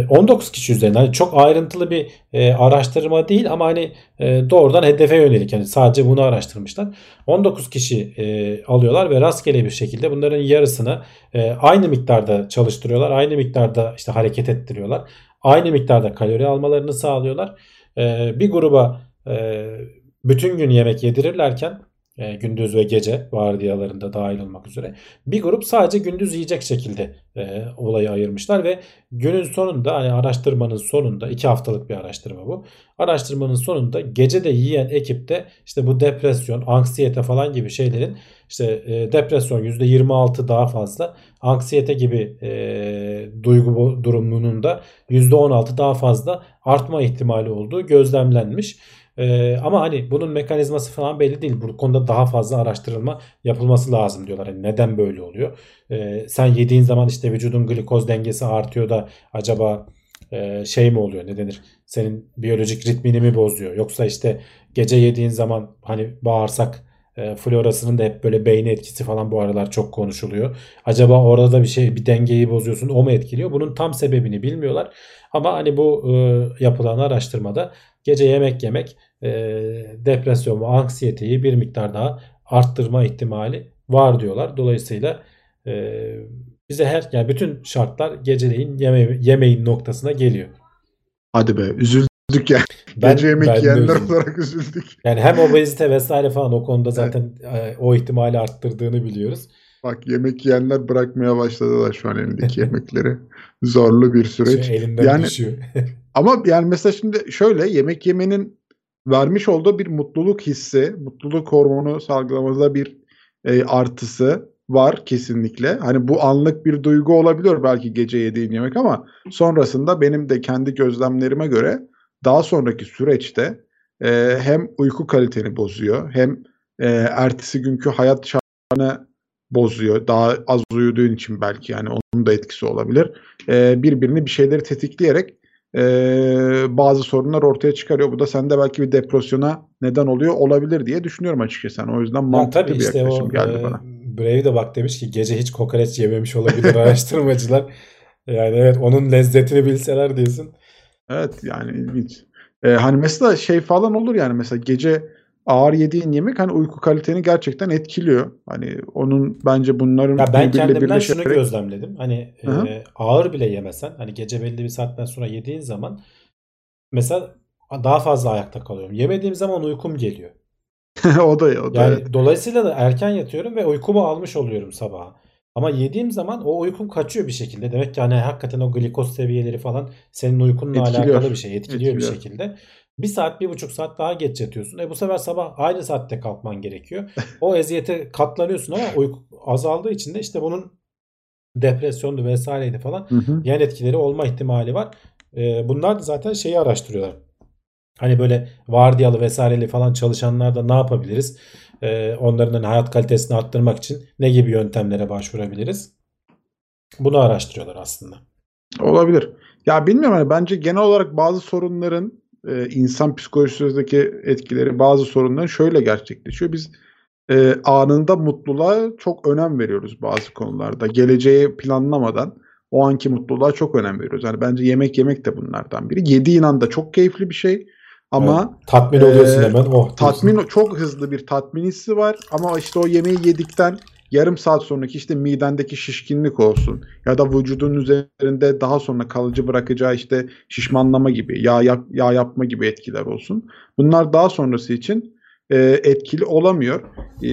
19 e, kişi üzerine hani çok ayrıntılı bir e, araştırma değil ama hani e, doğrudan hedefe yönelik yani sadece bunu araştırmışlar. 19 kişi alıyorlar ve rastgele bir şekilde bunların yarısını aynı miktarda çalıştırıyorlar. Aynı miktarda işte hareket ettiriyorlar. Aynı miktarda kalori almalarını sağlıyorlar. Bir gruba bütün gün yemek yedirirlerken e, gündüz ve gece vardiyalarında dahil olmak üzere. Bir grup sadece gündüz yiyecek şekilde e, olayı ayırmışlar ve günün sonunda hani araştırmanın sonunda iki haftalık bir araştırma bu. Araştırmanın sonunda gece de yiyen ekipte işte bu depresyon, anksiyete falan gibi şeylerin işte e, depresyon %26 daha fazla, anksiyete gibi e, duygu durumunun da %16 daha fazla artma ihtimali olduğu gözlemlenmiş. Ee, ama hani bunun mekanizması falan belli değil. Bu konuda daha fazla araştırılma yapılması lazım diyorlar. Yani neden böyle oluyor? Ee, sen yediğin zaman işte vücudun glikoz dengesi artıyor da acaba e, şey mi oluyor ne denir? Senin biyolojik ritmini mi bozuyor? Yoksa işte gece yediğin zaman hani bağırsak e, florasının da hep böyle beyni etkisi falan bu aralar çok konuşuluyor. Acaba orada da bir şey bir dengeyi bozuyorsun o mu etkiliyor? Bunun tam sebebini bilmiyorlar. Ama hani bu e, yapılan araştırmada gece yemek yemek e, depresyon ve anksiyeteyi bir miktar daha arttırma ihtimali var diyorlar. Dolayısıyla e, bize her yani bütün şartlar geceleyin yeme, yemeğin noktasına geliyor. Hadi be üzüldük ya. Ben, Gece yemek ben yiyenler olarak üzüldük. Yani hem obezite vesaire falan o konuda zaten evet. o ihtimali arttırdığını biliyoruz. Bak yemek yiyenler bırakmaya başladılar şu an elindeki yemekleri. Zorlu bir süreç. Şu elinden yani, düşüyor. ama yani mesela şimdi şöyle yemek yemenin vermiş olduğu bir mutluluk hissi, mutluluk hormonu salgılamada bir e, artısı var kesinlikle. Hani bu anlık bir duygu olabiliyor belki gece yediğin yemek ama sonrasında benim de kendi gözlemlerime göre daha sonraki süreçte e, hem uyku kaliteni bozuyor hem e, ertesi günkü hayat şartını bozuyor. Daha az uyuduğun için belki yani onun da etkisi olabilir. E, birbirini bir şeyleri tetikleyerek e, bazı sorunlar ortaya çıkarıyor. Bu da sende belki bir depresyona neden oluyor olabilir diye düşünüyorum açıkçası. Yani o yüzden mantıklı bir işte yaklaşım o, geldi e, bana. Brave de bak demiş ki gece hiç kokoreç yememiş olabilir araştırmacılar. Yani evet onun lezzetini bilseler diyorsun. Evet yani ilginç. Ee, hani mesela şey falan olur yani mesela gece ağır yediğin yemek hani uyku kaliteni gerçekten etkiliyor. Hani onun bence bunların ya ben kendimden birleşerek... şunu gözlemledim. Hani e, ağır bile yemesen hani gece belli bir saatten sonra yediğin zaman mesela daha fazla ayakta kalıyorum. Yemediğim zaman uykum geliyor. o da o da. Yani evet. dolayısıyla da erken yatıyorum ve uykumu almış oluyorum sabaha. Ama yediğim zaman o uykum kaçıyor bir şekilde. Demek ki hani hakikaten o glikoz seviyeleri falan senin uykunla Etkiliyor. alakalı bir şey. Etkiliyor, Etkiliyor. bir şekilde. Bir saat, bir buçuk saat daha geç yatıyorsun. E bu sefer sabah aynı saatte kalkman gerekiyor. O eziyete katlanıyorsun ama uyku azaldığı için de işte bunun depresyondu vesaireydi falan hı hı. yan etkileri olma ihtimali var. E, bunlar da zaten şeyi araştırıyorlar. Hani böyle vardiyalı vesaireli falan çalışanlar da ne yapabiliriz? E, onların hani hayat kalitesini arttırmak için ne gibi yöntemlere başvurabiliriz? Bunu araştırıyorlar aslında. Olabilir. Ya bilmiyorum hani bence genel olarak bazı sorunların e, insan psikolojisindeki etkileri bazı sorunların şöyle gerçekleşiyor. Biz e, anında mutluluğa çok önem veriyoruz bazı konularda. Geleceği planlamadan o anki mutluluğa çok önem veriyoruz. Yani bence yemek yemek de bunlardan biri. Yediğin anda çok keyifli bir şey. Ama evet, tatmin oluyorsun e, hemen. Oh, tatmin çok hızlı bir tatmin hissi var ama işte o yemeği yedikten yarım saat sonraki işte midendeki şişkinlik olsun ya da vücudun üzerinde daha sonra kalıcı bırakacağı işte şişmanlama gibi yağ, yap, yağ yapma gibi etkiler olsun. Bunlar daha sonrası için e, etkili olamıyor. E,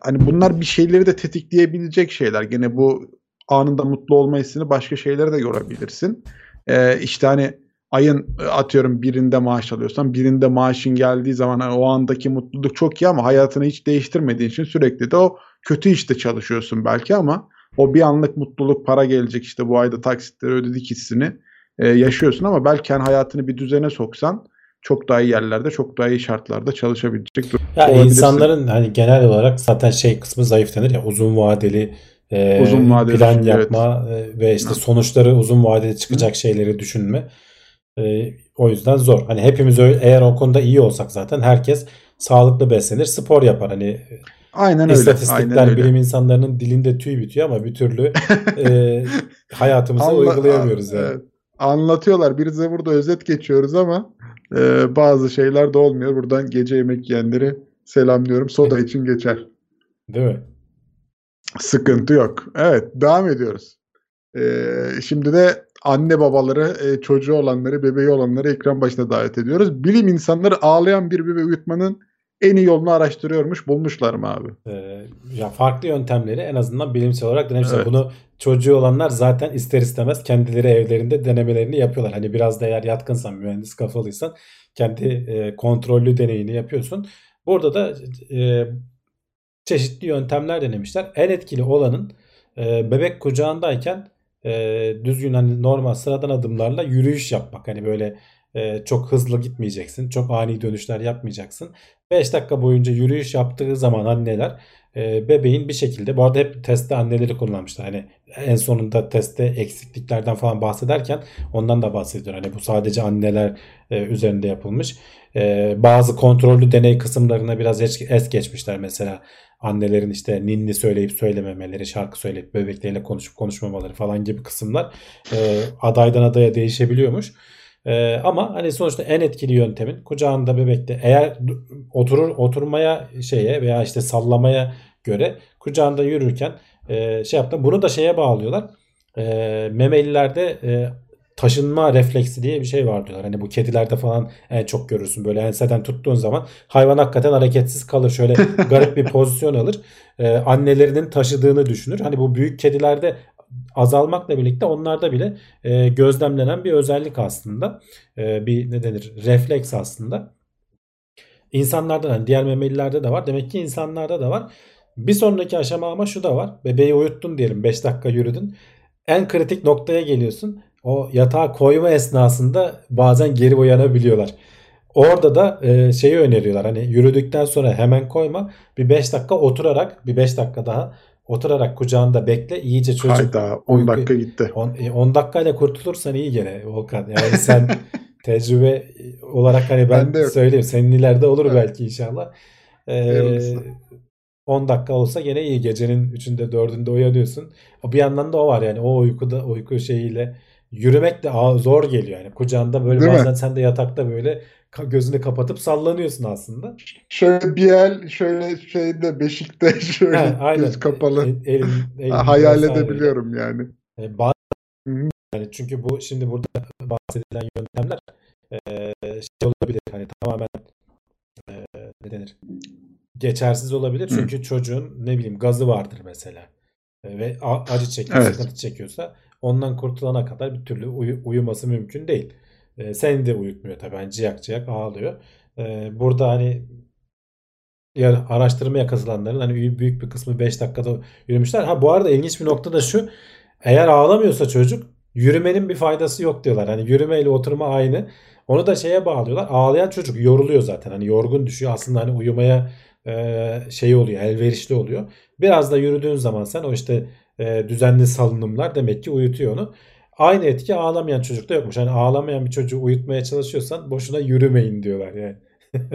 hani bunlar bir şeyleri de tetikleyebilecek şeyler. Gene bu anında mutlu olma hissini başka şeylere de yorabilirsin. E, işte hani ayın e, atıyorum birinde maaş alıyorsan birinde maaşın geldiği zaman hani o andaki mutluluk çok iyi ama hayatını hiç değiştirmediğin için sürekli de o kötü işte çalışıyorsun belki ama o bir anlık mutluluk para gelecek işte bu ayda taksitleri ödedik hissini e, yaşıyorsun ama belki hani hayatını bir düzene soksan çok daha iyi yerlerde, çok daha iyi şartlarda çalışabilecek ya insanların hani genel olarak zaten şey kısmı zayıf denir ya uzun vadeli e, uzun vadeli plan yapma evet. ve işte sonuçları uzun vadede çıkacak Hı. şeyleri düşünme. E, o yüzden zor. Hani hepimiz öyle, eğer o konuda iyi olsak zaten herkes sağlıklı beslenir, spor yapar. Hani Aynen öyle. İstatistikler Aynen öyle. bilim insanlarının dilinde tüy bitiyor ama bir türlü e, hayatımıza Anla, uygulayamıyoruz yani. Evet. Anlatıyorlar. Bir de burada özet geçiyoruz ama e, bazı şeyler de olmuyor. Buradan gece yemek yiyenleri selamlıyorum. Soda için geçer. Değil mi? Sıkıntı yok. Evet devam ediyoruz. Ee, şimdi de anne babaları, e, çocuğu olanları, bebeği olanları ekran başına davet ediyoruz. Bilim insanları ağlayan bir bebeği uyutmanın en iyi yolunu araştırıyormuş. Bulmuşlar mı abi? Ee, ya farklı yöntemleri en azından bilimsel olarak denemişler. Evet. Bunu çocuğu olanlar zaten ister istemez kendileri evlerinde denemelerini yapıyorlar. Hani biraz da eğer yatkınsan, mühendis kafalıysan kendi e, kontrollü deneyini yapıyorsun. Burada da e, çeşitli yöntemler denemişler. En etkili olanın e, bebek kucağındayken e, düzgün hani normal sıradan adımlarla yürüyüş yapmak. Hani böyle e, çok hızlı gitmeyeceksin. Çok ani dönüşler yapmayacaksın. 5 dakika boyunca yürüyüş yaptığı zaman anneler e, bebeğin bir şekilde bu arada hep testte anneleri kullanmışlar. Hani en sonunda testte eksikliklerden falan bahsederken ondan da bahsediyor. Hani bu sadece anneler e, üzerinde yapılmış. E, bazı kontrollü deney kısımlarına biraz es, geçmişler mesela annelerin işte ninni söyleyip söylememeleri, şarkı söyleyip bebekleriyle konuşup konuşmamaları falan gibi kısımlar adaydan adaya değişebiliyormuş. Ee, ama hani sonuçta en etkili yöntemin kucağında bebekte eğer oturur oturmaya şeye veya işte sallamaya göre kucağında yürürken e, şey yaptım. Bunu da şeye bağlıyorlar. E, memelilerde e, taşınma refleksi diye bir şey var diyorlar. Hani bu kedilerde falan en çok görürsün. Böyle enseden tuttuğun zaman hayvan hakikaten hareketsiz kalır. Şöyle garip bir pozisyon alır. Ee, annelerinin taşıdığını düşünür. Hani bu büyük kedilerde azalmakla birlikte onlarda bile e, gözlemlenen bir özellik aslında. E, bir ne denir? Refleks aslında. İnsanlarda hani diğer memelilerde de var. Demek ki insanlarda da var. Bir sonraki aşama ama şu da var. Bebeği uyuttun diyelim 5 dakika yürüdün. En kritik noktaya geliyorsun. O yatağa koyma esnasında bazen geri uyanabiliyorlar. Orada da e, şeyi öneriyorlar. Hani yürüdükten sonra hemen koyma. Bir 5 dakika oturarak bir 5 dakika daha oturarak kucağında bekle. iyice çocuk. Hayda 10 dakika gitti. 10 e, dakikayla kurtulursan iyi gene Volkan. Yani sen tecrübe olarak hani ben, ben söyleyeyim. Senin ileride olur evet. belki inşallah. Ee, 10 dakika olsa gene iyi. Gecenin 3'ünde 4'ünde uyanıyorsun. Bir yandan da o var yani o uykuda uyku şeyiyle yürümek de zor geliyor yani. Kucağında böyle Değil bazen mi? sen de yatakta böyle gözünü kapatıp sallanıyorsun aslında. Şöyle bir el şöyle şeyde beşikte şöyle He, aynen. göz kapalı. E, elin, elin hayal edebiliyorum yani. E, yani çünkü bu şimdi burada bahsedilen yöntemler e, şey olabilir hani tamamen e, ne denir geçersiz olabilir. Çünkü Hı. çocuğun ne bileyim gazı vardır mesela. E, ve acı çekiyor, evet. sıkıntı çekiyorsa ondan kurtulana kadar bir türlü uy- uyuması mümkün değil. E, seni de uyutmuyor tabii. Yani ciyak ciyak ağlıyor. E, burada hani yani araştırmaya katılanların hani büyük bir kısmı 5 dakikada yürümüşler. Ha bu arada ilginç bir nokta da şu. Eğer ağlamıyorsa çocuk yürümenin bir faydası yok diyorlar. Hani yürüme ile oturma aynı. Onu da şeye bağlıyorlar. Ağlayan çocuk yoruluyor zaten. Hani yorgun düşüyor. Aslında hani uyumaya e, şey oluyor, elverişli oluyor. Biraz da yürüdüğün zaman sen o işte e, düzenli salınımlar demek ki uyutuyor onu. Aynı etki ağlamayan çocukta yokmuş. Hani ağlamayan bir çocuğu uyutmaya çalışıyorsan boşuna yürümeyin diyorlar yani.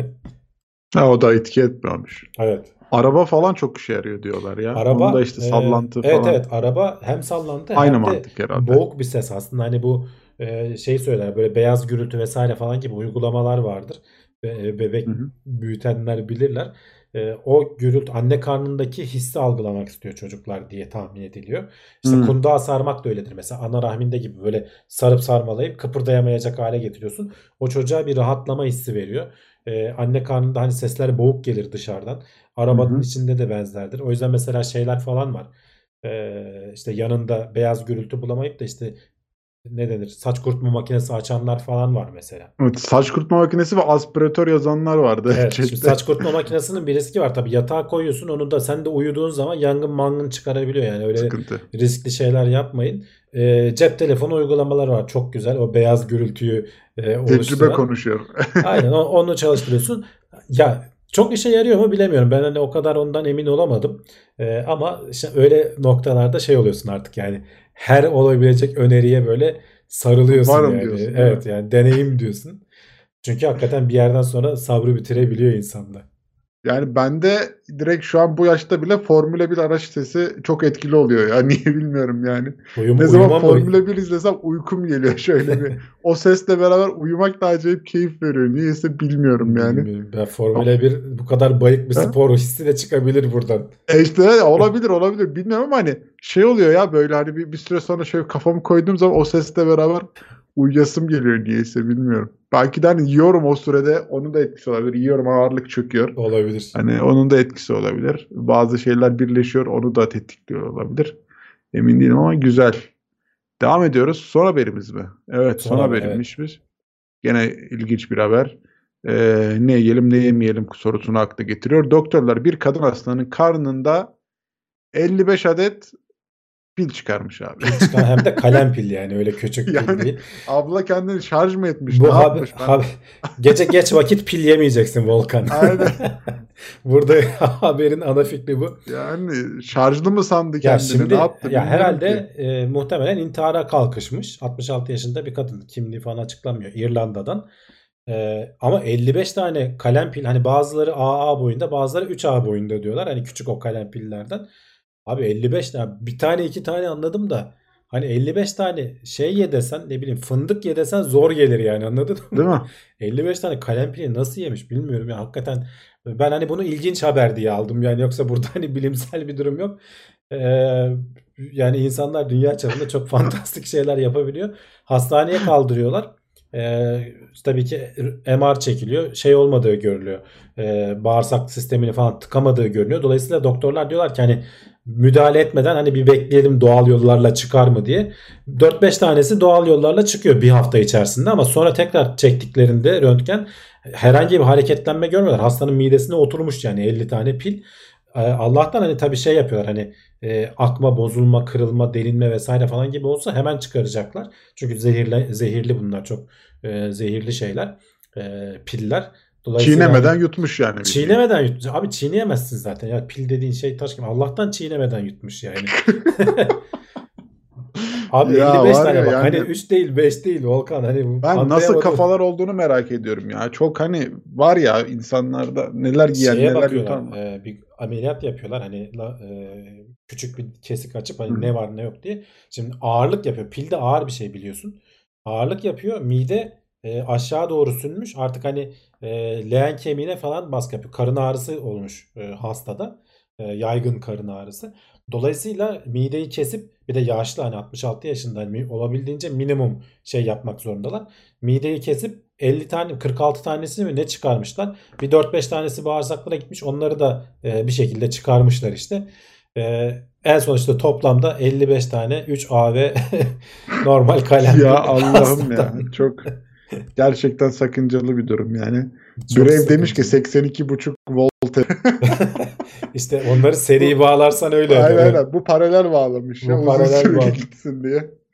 ha, o da etki etmiyormuş. Evet. Araba falan çok işe yarıyor diyorlar ya. Araba Onda işte sallantı e, falan. Evet evet araba hem sallantı Aynı hem mantık de herhalde. boğuk bir ses aslında. Hani bu e, şey söyler böyle beyaz gürültü vesaire falan gibi uygulamalar vardır. Be, bebek hı hı. büyütenler bilirler e, o gürültü anne karnındaki hissi algılamak istiyor çocuklar diye tahmin ediliyor. İşte hmm. kundağa sarmak da öyledir. Mesela ana rahminde gibi böyle sarıp sarmalayıp kıpırdayamayacak hale getiriyorsun. O çocuğa bir rahatlama hissi veriyor. Ee, anne karnında hani sesler boğuk gelir dışarıdan. Arabanın hmm. içinde de benzerdir. O yüzden mesela şeyler falan var. Ee, işte yanında beyaz gürültü bulamayıp da işte ne denir? Saç kurutma makinesi açanlar falan var mesela. Evet, saç kurutma makinesi ve aspiratör yazanlar vardı. Evet, şimdi saç kurutma makinesinin bir riski var tabii. Yatağa koyuyorsun onu da sen de uyuduğun zaman yangın mangın çıkarabiliyor yani öyle Sıkıntı. riskli şeyler yapmayın. E, cep telefonu uygulamaları var çok güzel. O beyaz gürültüyü e, oluşturan. Tecrübe konuşuyor. Aynen onu çalıştırıyorsun. Ya çok işe yarıyor mu bilemiyorum. Ben hani o kadar ondan emin olamadım. Ee, ama işte öyle noktalarda şey oluyorsun artık yani her olabilecek öneriye böyle sarılıyorsun Varım yani. diyorsun, evet yani deneyim diyorsun. Çünkü hakikaten bir yerden sonra sabrı bitirebiliyor insanda. Yani bende direkt şu an bu yaşta bile Formula 1 araç sesi çok etkili oluyor ya. Niye bilmiyorum yani. Uyum, Ne zaman uyuma mı- Formula 1 izlesem uykum geliyor şöyle bir. O sesle beraber uyumak da acayip keyif veriyor. Niyeyse bilmiyorum yani. Bilmiyorum. Ben Formula 1 bu kadar bayık bir Ha? spor hissi de çıkabilir buradan. E işte olabilir olabilir bilmiyorum ama hani şey oluyor ya böyle hani bir, bir süre sonra şöyle kafamı koyduğum zaman o sesle beraber uyuyasım geliyor niyeyse bilmiyorum. Belki de hani yiyorum o sürede onun da etkisi olabilir. Yiyorum ağırlık çöküyor. Olabilir. Hani onun da etkisi olabilir. Bazı şeyler birleşiyor onu da tetikliyor olabilir. Emin değilim ama güzel. Devam ediyoruz. Son haberimiz mi? Evet son, Son haber, haberimiz biz. Gene ilginç bir haber. Ee, ne yiyelim ne yemeyelim sorusunu akla getiriyor. Doktorlar bir kadın hastanın karnında 55 adet pil çıkarmış abi. Çıkan hem de kalem pil yani öyle küçük pil Yani değil. Abla kendini şarj mı etmiş? Bu ne haber, yapmış? Ben- haber- gece geç vakit pil yemeyeceksin Volkan. Aynen. Burada haberin ana fikri bu. Yani şarjlı mı sandı Ya kendini? şimdi ne yaptı? ya herhalde ki. e, muhtemelen intihara kalkışmış. 66 yaşında bir kadın. Kimliği falan açıklanmıyor. İrlanda'dan. E, ama 55 tane kalem pil hani bazıları AA boyunda bazıları 3A boyunda diyorlar. Hani küçük o kalem pillerden. Abi 55 tane bir tane iki tane anladım da hani 55 tane şey ye desen ne bileyim fındık ye desen zor gelir yani anladın mı? Değil mi? 55 tane kalem pili nasıl yemiş bilmiyorum ya hakikaten ben hani bunu ilginç haber diye aldım yani yoksa burada hani bilimsel bir durum yok. Ee, yani insanlar dünya çapında çok fantastik şeyler yapabiliyor. Hastaneye kaldırıyorlar. Ee, tabii ki MR çekiliyor. Şey olmadığı görülüyor. Ee, bağırsak sistemini falan tıkamadığı görünüyor. Dolayısıyla doktorlar diyorlar ki hani müdahale etmeden hani bir bekleyelim doğal yollarla çıkar mı diye. 4-5 tanesi doğal yollarla çıkıyor bir hafta içerisinde ama sonra tekrar çektiklerinde röntgen herhangi bir hareketlenme görmüyorlar. Hastanın midesine oturmuş yani 50 tane pil. Ee, Allah'tan hani tabii şey yapıyorlar hani e, akma, bozulma, kırılma, delinme vesaire falan gibi olsa hemen çıkaracaklar. Çünkü zehirli, zehirli bunlar çok e, zehirli şeyler. E, piller. Dolayısıyla Çiğnemeden yutmuş yani. Çiğnemeden yutmuş. Abi çiğneyemezsin zaten. Ya pil dediğin şey taş gibi. Allah'tan çiğnemeden yutmuş yani. Abi Ya 55 var tane ya bak. yani- Hani 3 değil 5 değil Volkan. Hani Ben nasıl kafalar olduğunu merak ediyorum ya. Çok hani var ya insanlarda neler yiyen Şeye neler yutan. e, bir ameliyat yapıyorlar. Hani la- e, küçük bir kesik açıp hani Hı. ne var ne yok diye. Şimdi ağırlık yapıyor. Pil de ağır bir şey biliyorsun. Ağırlık yapıyor. Mide e, aşağı doğru sünmüş. Artık hani e, leğen kemiğine falan baskı yapıyor. Karın ağrısı olmuş e, hastada. E, yaygın karın ağrısı. Dolayısıyla mideyi kesip bir de yaşlı hani 66 yaşında hani olabildiğince minimum şey yapmak zorundalar. Mideyi kesip 50 tane 46 tanesini mi ne çıkarmışlar. Bir 4-5 tanesi bağırsaklara gitmiş. Onları da e, bir şekilde çıkarmışlar işte. E, en son işte toplamda 55 tane 3 A ve normal kalem. Ya Allah'ım ya. Çok gerçekten sakıncalı bir durum yani. Çok demiş ki sıkıntı. 82,5 volt. İşte onları seri bağlarsan öyle. aynen oluyor. aynen. Bu paralel bağlamış. Bu ya, paralel bağlı. gitsin diye.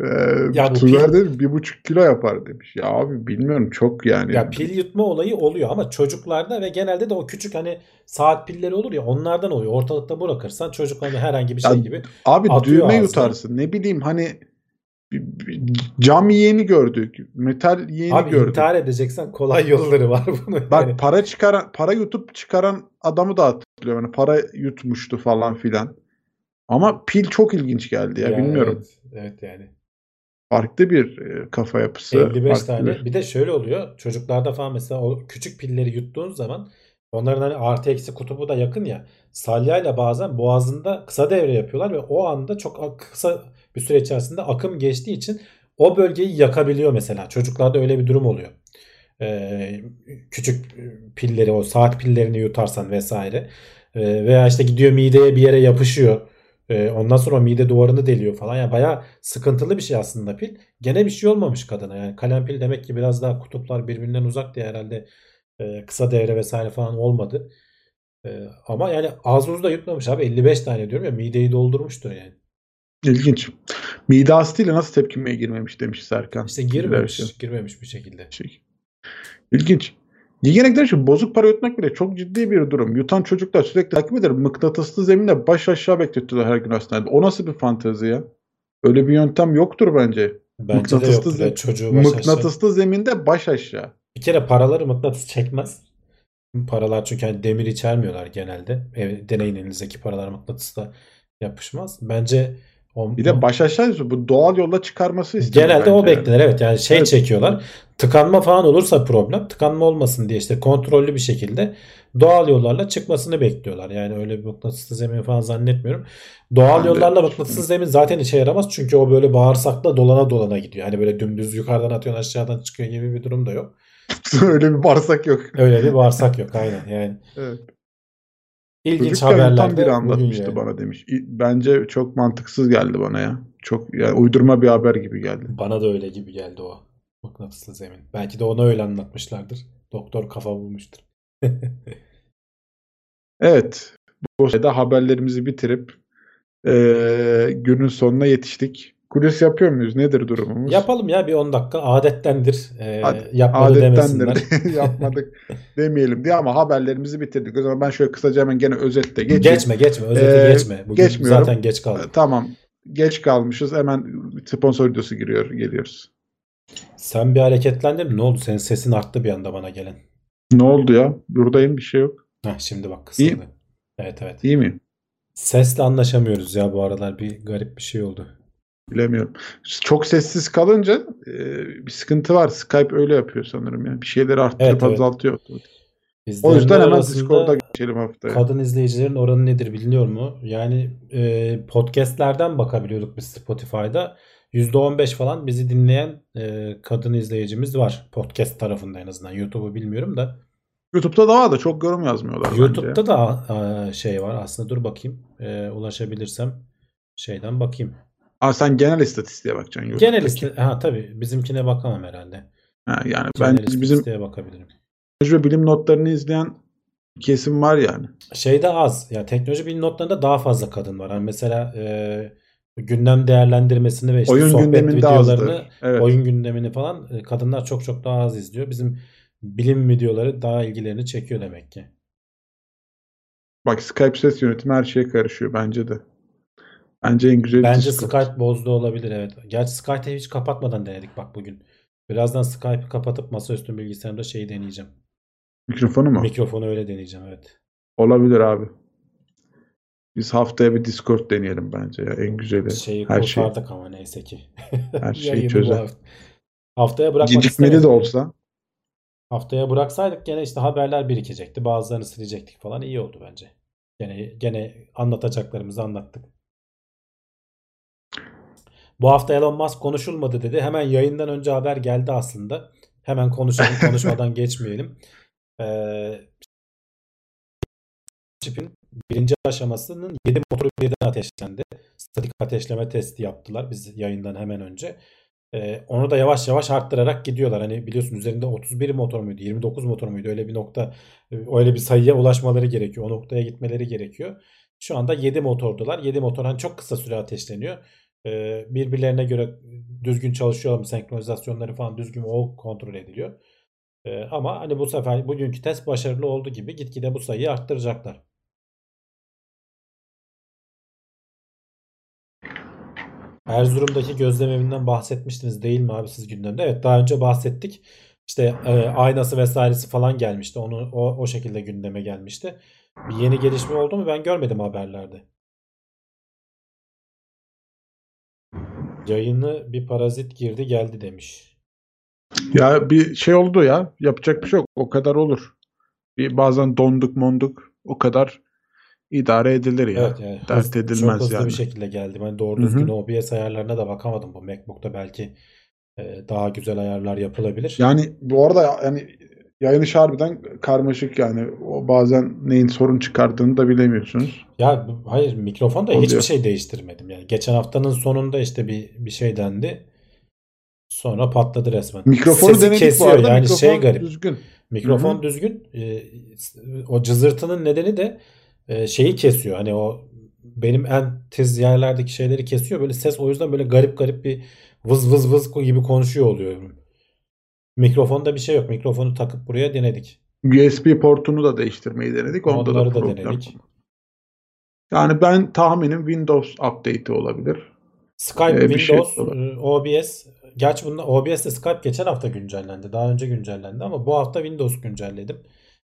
Ee, Ya pil- demiş bir buçuk kilo yapar demiş. Ya abi bilmiyorum çok yani. Ya pil yutma olayı oluyor ama çocuklarda ve genelde de o küçük hani saat pilleri olur ya onlardan oluyor. Ortalıkta bırakırsan çocuk hani herhangi bir şey Ya gibi Abi düğme ağzına. yutarsın. Ne bileyim hani cam yiyeni gördük. Metal yiyeni Abi gördük. intihar edeceksen kolay yolları var bunun. Bak Yani para çıkaran para yutup çıkaran adamı da hatırlıyorum. Yani para yutmuştu falan filan. Ama pil çok ilginç geldi ya, ya bilmiyorum. Evet, evet yani. Farklı bir e, kafa yapısı. 55 farklı tane. bir- Bir de şöyle oluyor. Çocuklarda falan mesela o küçük pilleri yuttuğun zaman onların hani artı eksi kutubu da yakın ya. Salyayla bazen boğazında kısa devre yapıyorlar ve o anda çok kısa bir süre içerisinde akım geçtiği için o bölgeyi yakabiliyor mesela. Çocuklarda öyle bir durum oluyor. Ee, küçük pilleri o saat pillerini yutarsan vesaire. Ee, veya işte gidiyor mideye bir yere yapışıyor. E, ondan sonra mide duvarını deliyor falan. Yani bayağı sıkıntılı bir şey aslında pil. Gene bir şey olmamış kadına. Yani kalem pil demek ki biraz daha kutuplar birbirinden uzak diye herhalde e, kısa devre vesaire falan olmadı. E, ama yani az buz da yutmamış abi. 55 tane diyorum ya mideyi doldurmuştur yani. İlginç. Mide astıyla nasıl tepkimeye girmemiş demiş Serkan. İşte girmemiş. Girmemiş bir şekilde. Şey. İlginç. Yegenekler için bozuk para yutmak bile çok ciddi bir durum. Yutan çocuklar sürekli takip eder. Mıknatıslı zeminde baş aşağı bekletiyorlar her gün hastanede. O nasıl bir fantezi ya? Öyle bir yöntem yoktur bence. Bence de yoktur. Zem- çocuğu baş mıknatıslı aşağı. zeminde baş aşağı. Bir kere paraları mıknatıs çekmez. Paralar çünkü hani demir içermiyorlar genelde. Ev, deneyin elinizdeki paralar mıknatısla yapışmaz. Bence o, bir de baş aşağı bu doğal yolla çıkarması istiyor. Genelde o beklenir evet. Yani şey evet. çekiyorlar. Tıkanma falan olursa problem. Tıkanma olmasın diye işte kontrollü bir şekilde doğal yollarla çıkmasını bekliyorlar. Yani öyle bir mıknatıslı zemin falan zannetmiyorum. Doğal ben yollarla de. mıknatıslı zemin zaten işe yaramaz. Çünkü o böyle bağırsakla dolana dolana gidiyor. Hani böyle dümdüz yukarıdan atıyorsun aşağıdan çıkıyor gibi bir durum da yok. öyle bir bağırsak yok. Öyle bir bağırsak yok aynen yani. Evet. İlginç Çocukken haberler biri anlatmıştı yani. bana demiş. Bence çok mantıksız geldi bana ya. Çok yani uydurma bir haber gibi geldi. Bana da öyle gibi geldi o. Mıknatıslı zemin. Belki de ona öyle anlatmışlardır. Doktor kafa bulmuştur. evet. Bu sırada haberlerimizi bitirip e, günün sonuna yetiştik. Kulis yapıyor muyuz? Nedir durumumuz? Yapalım ya bir 10 dakika. Adettendir. Ee, yapmadı adettendir. Yapmadık demeyelim diye ama haberlerimizi bitirdik. O zaman ben şöyle kısaca hemen gene özette geçeyim. Geçme geçme. Özete ee, geçme. Bugün geçmiyorum. zaten geç kaldık. Ee, tamam. Geç kalmışız. Hemen sponsor videosu giriyor. Geliyoruz. Sen bir hareketlendin mi? Ne oldu? Senin sesin arttı bir anda bana gelen. Ne oldu ya? Buradayım bir şey yok. Heh, şimdi bak kısıldı. İyi. Evet evet. İyi mi? Sesle anlaşamıyoruz ya bu aralar. Bir garip bir şey oldu. Bilemiyorum. Çok sessiz kalınca e, bir sıkıntı var. Skype öyle yapıyor sanırım yani. Bir şeyleri arttırıp evet, azaltıyor. Evet. o yüzden hemen Discord'a geçelim haftaya. Kadın izleyicilerin oranı nedir biliniyor mu? Yani e, podcastlerden bakabiliyorduk biz Spotify'da. %15 falan bizi dinleyen e, kadın izleyicimiz var. Podcast tarafında en azından. YouTube'u bilmiyorum da. YouTube'da da var da çok yorum yazmıyorlar YouTube'da bence. da e, şey var aslında. Dur bakayım. E, ulaşabilirsem şeyden bakayım. Aa, sen genel istatistiğe bakacaksın. YouTube'daki. Genel istatistik. Ha tabii. Bizimkine bakamam herhalde. Ha, yani genel ben bizim bakabilirim. Teknoloji bilim notlarını izleyen kesim var yani. Şeyde az. Ya yani teknoloji bilim notlarında daha fazla kadın var. Yani mesela e, gündem değerlendirmesini ve işte oyun sohbet videolarını, evet. oyun gündemini falan e, kadınlar çok çok daha az izliyor. Bizim bilim videoları daha ilgilerini çekiyor demek ki. Bak Skype ses yönetimi her şeye karışıyor bence de. Bence en güzel Bence. Skype bozdu olabilir evet. Gerçi Skype'ı hiç kapatmadan denedik bak bugün. Birazdan Skype'ı kapatıp masaüstü bilgisayarımda şeyi deneyeceğim. Mikrofonu mu? Mikrofonu öyle deneyeceğim evet. Olabilir abi. Biz haftaya bir Discord deneyelim bence ya en güzeli. Şeyi Her kurtardık şey. ama neyse ki. Her şeyi çözer. Hafta. Haftaya bırakmak Gecikmeli de olsa. Haftaya bıraksaydık gene işte haberler birikecekti. Bazılarını silecektik falan iyi oldu bence. Gene gene anlatacaklarımızı anlattık. Bu hafta Elon Musk konuşulmadı dedi. Hemen yayından önce haber geldi aslında. Hemen konuşalım konuşmadan geçmeyelim. Ee, çipin birinci aşamasının 7 motoru birden ateşlendi. Statik ateşleme testi yaptılar biz yayından hemen önce. Ee, onu da yavaş yavaş arttırarak gidiyorlar. Hani biliyorsun üzerinde 31 motor muydu 29 motor muydu öyle bir nokta öyle bir sayıya ulaşmaları gerekiyor. O noktaya gitmeleri gerekiyor. Şu anda 7 motordular. 7 motor hani çok kısa süre ateşleniyor birbirlerine göre düzgün çalışıyor mu senkronizasyonları falan düzgün o kontrol ediliyor. Ama hani bu sefer bugünkü test başarılı oldu gibi gitgide bu sayıyı arttıracaklar. Erzurum'daki gözlem evinden bahsetmiştiniz değil mi abi siz gündemde? Evet daha önce bahsettik. İşte e, aynası vesairesi falan gelmişti. Onu o, o şekilde gündeme gelmişti. Bir yeni gelişme oldu mu ben görmedim haberlerde. Yayını bir parazit girdi geldi demiş. Ya bir şey oldu ya. Yapacak bir şey yok. O kadar olur. Bir bazen donduk monduk. O kadar idare edilir ya. Evet, yani Dert hız, edilmez çok hızlı yani. bir şekilde geldi. Ben doğru düzgün OBS ayarlarına da bakamadım. Bu MacBook'ta belki e, daha güzel ayarlar yapılabilir. Yani bu arada yani yayın işi harbiden karmaşık yani. O bazen neyin sorun çıkardığını da bilemiyorsunuz. Ya hayır mikrofonda Oluyor. hiçbir şey değiştirmedim. Yani geçen haftanın sonunda işte bir bir şey dendi. Sonra patladı resmen. Mikrofonu Sesi denedik kesiyor. bu arada. Yani Mikrofon şey garip. düzgün. Mikrofon Hı-hı. düzgün. Ee, o cızırtının nedeni de e, şeyi kesiyor. Hani o benim en tiz yerlerdeki şeyleri kesiyor. Böyle ses o yüzden böyle garip garip bir vız vız vız gibi konuşuyor oluyorum. Mikrofonda bir şey yok. Mikrofonu takıp buraya denedik. USB portunu da değiştirmeyi denedik. Onda Onları da, da denedik. Yani ben tahminim Windows update'i olabilir. Skype, ee, Windows, şey OBS. Gerçi bunda OBS'de Skype geçen hafta güncellendi. Daha önce güncellendi ama bu hafta Windows güncelledim.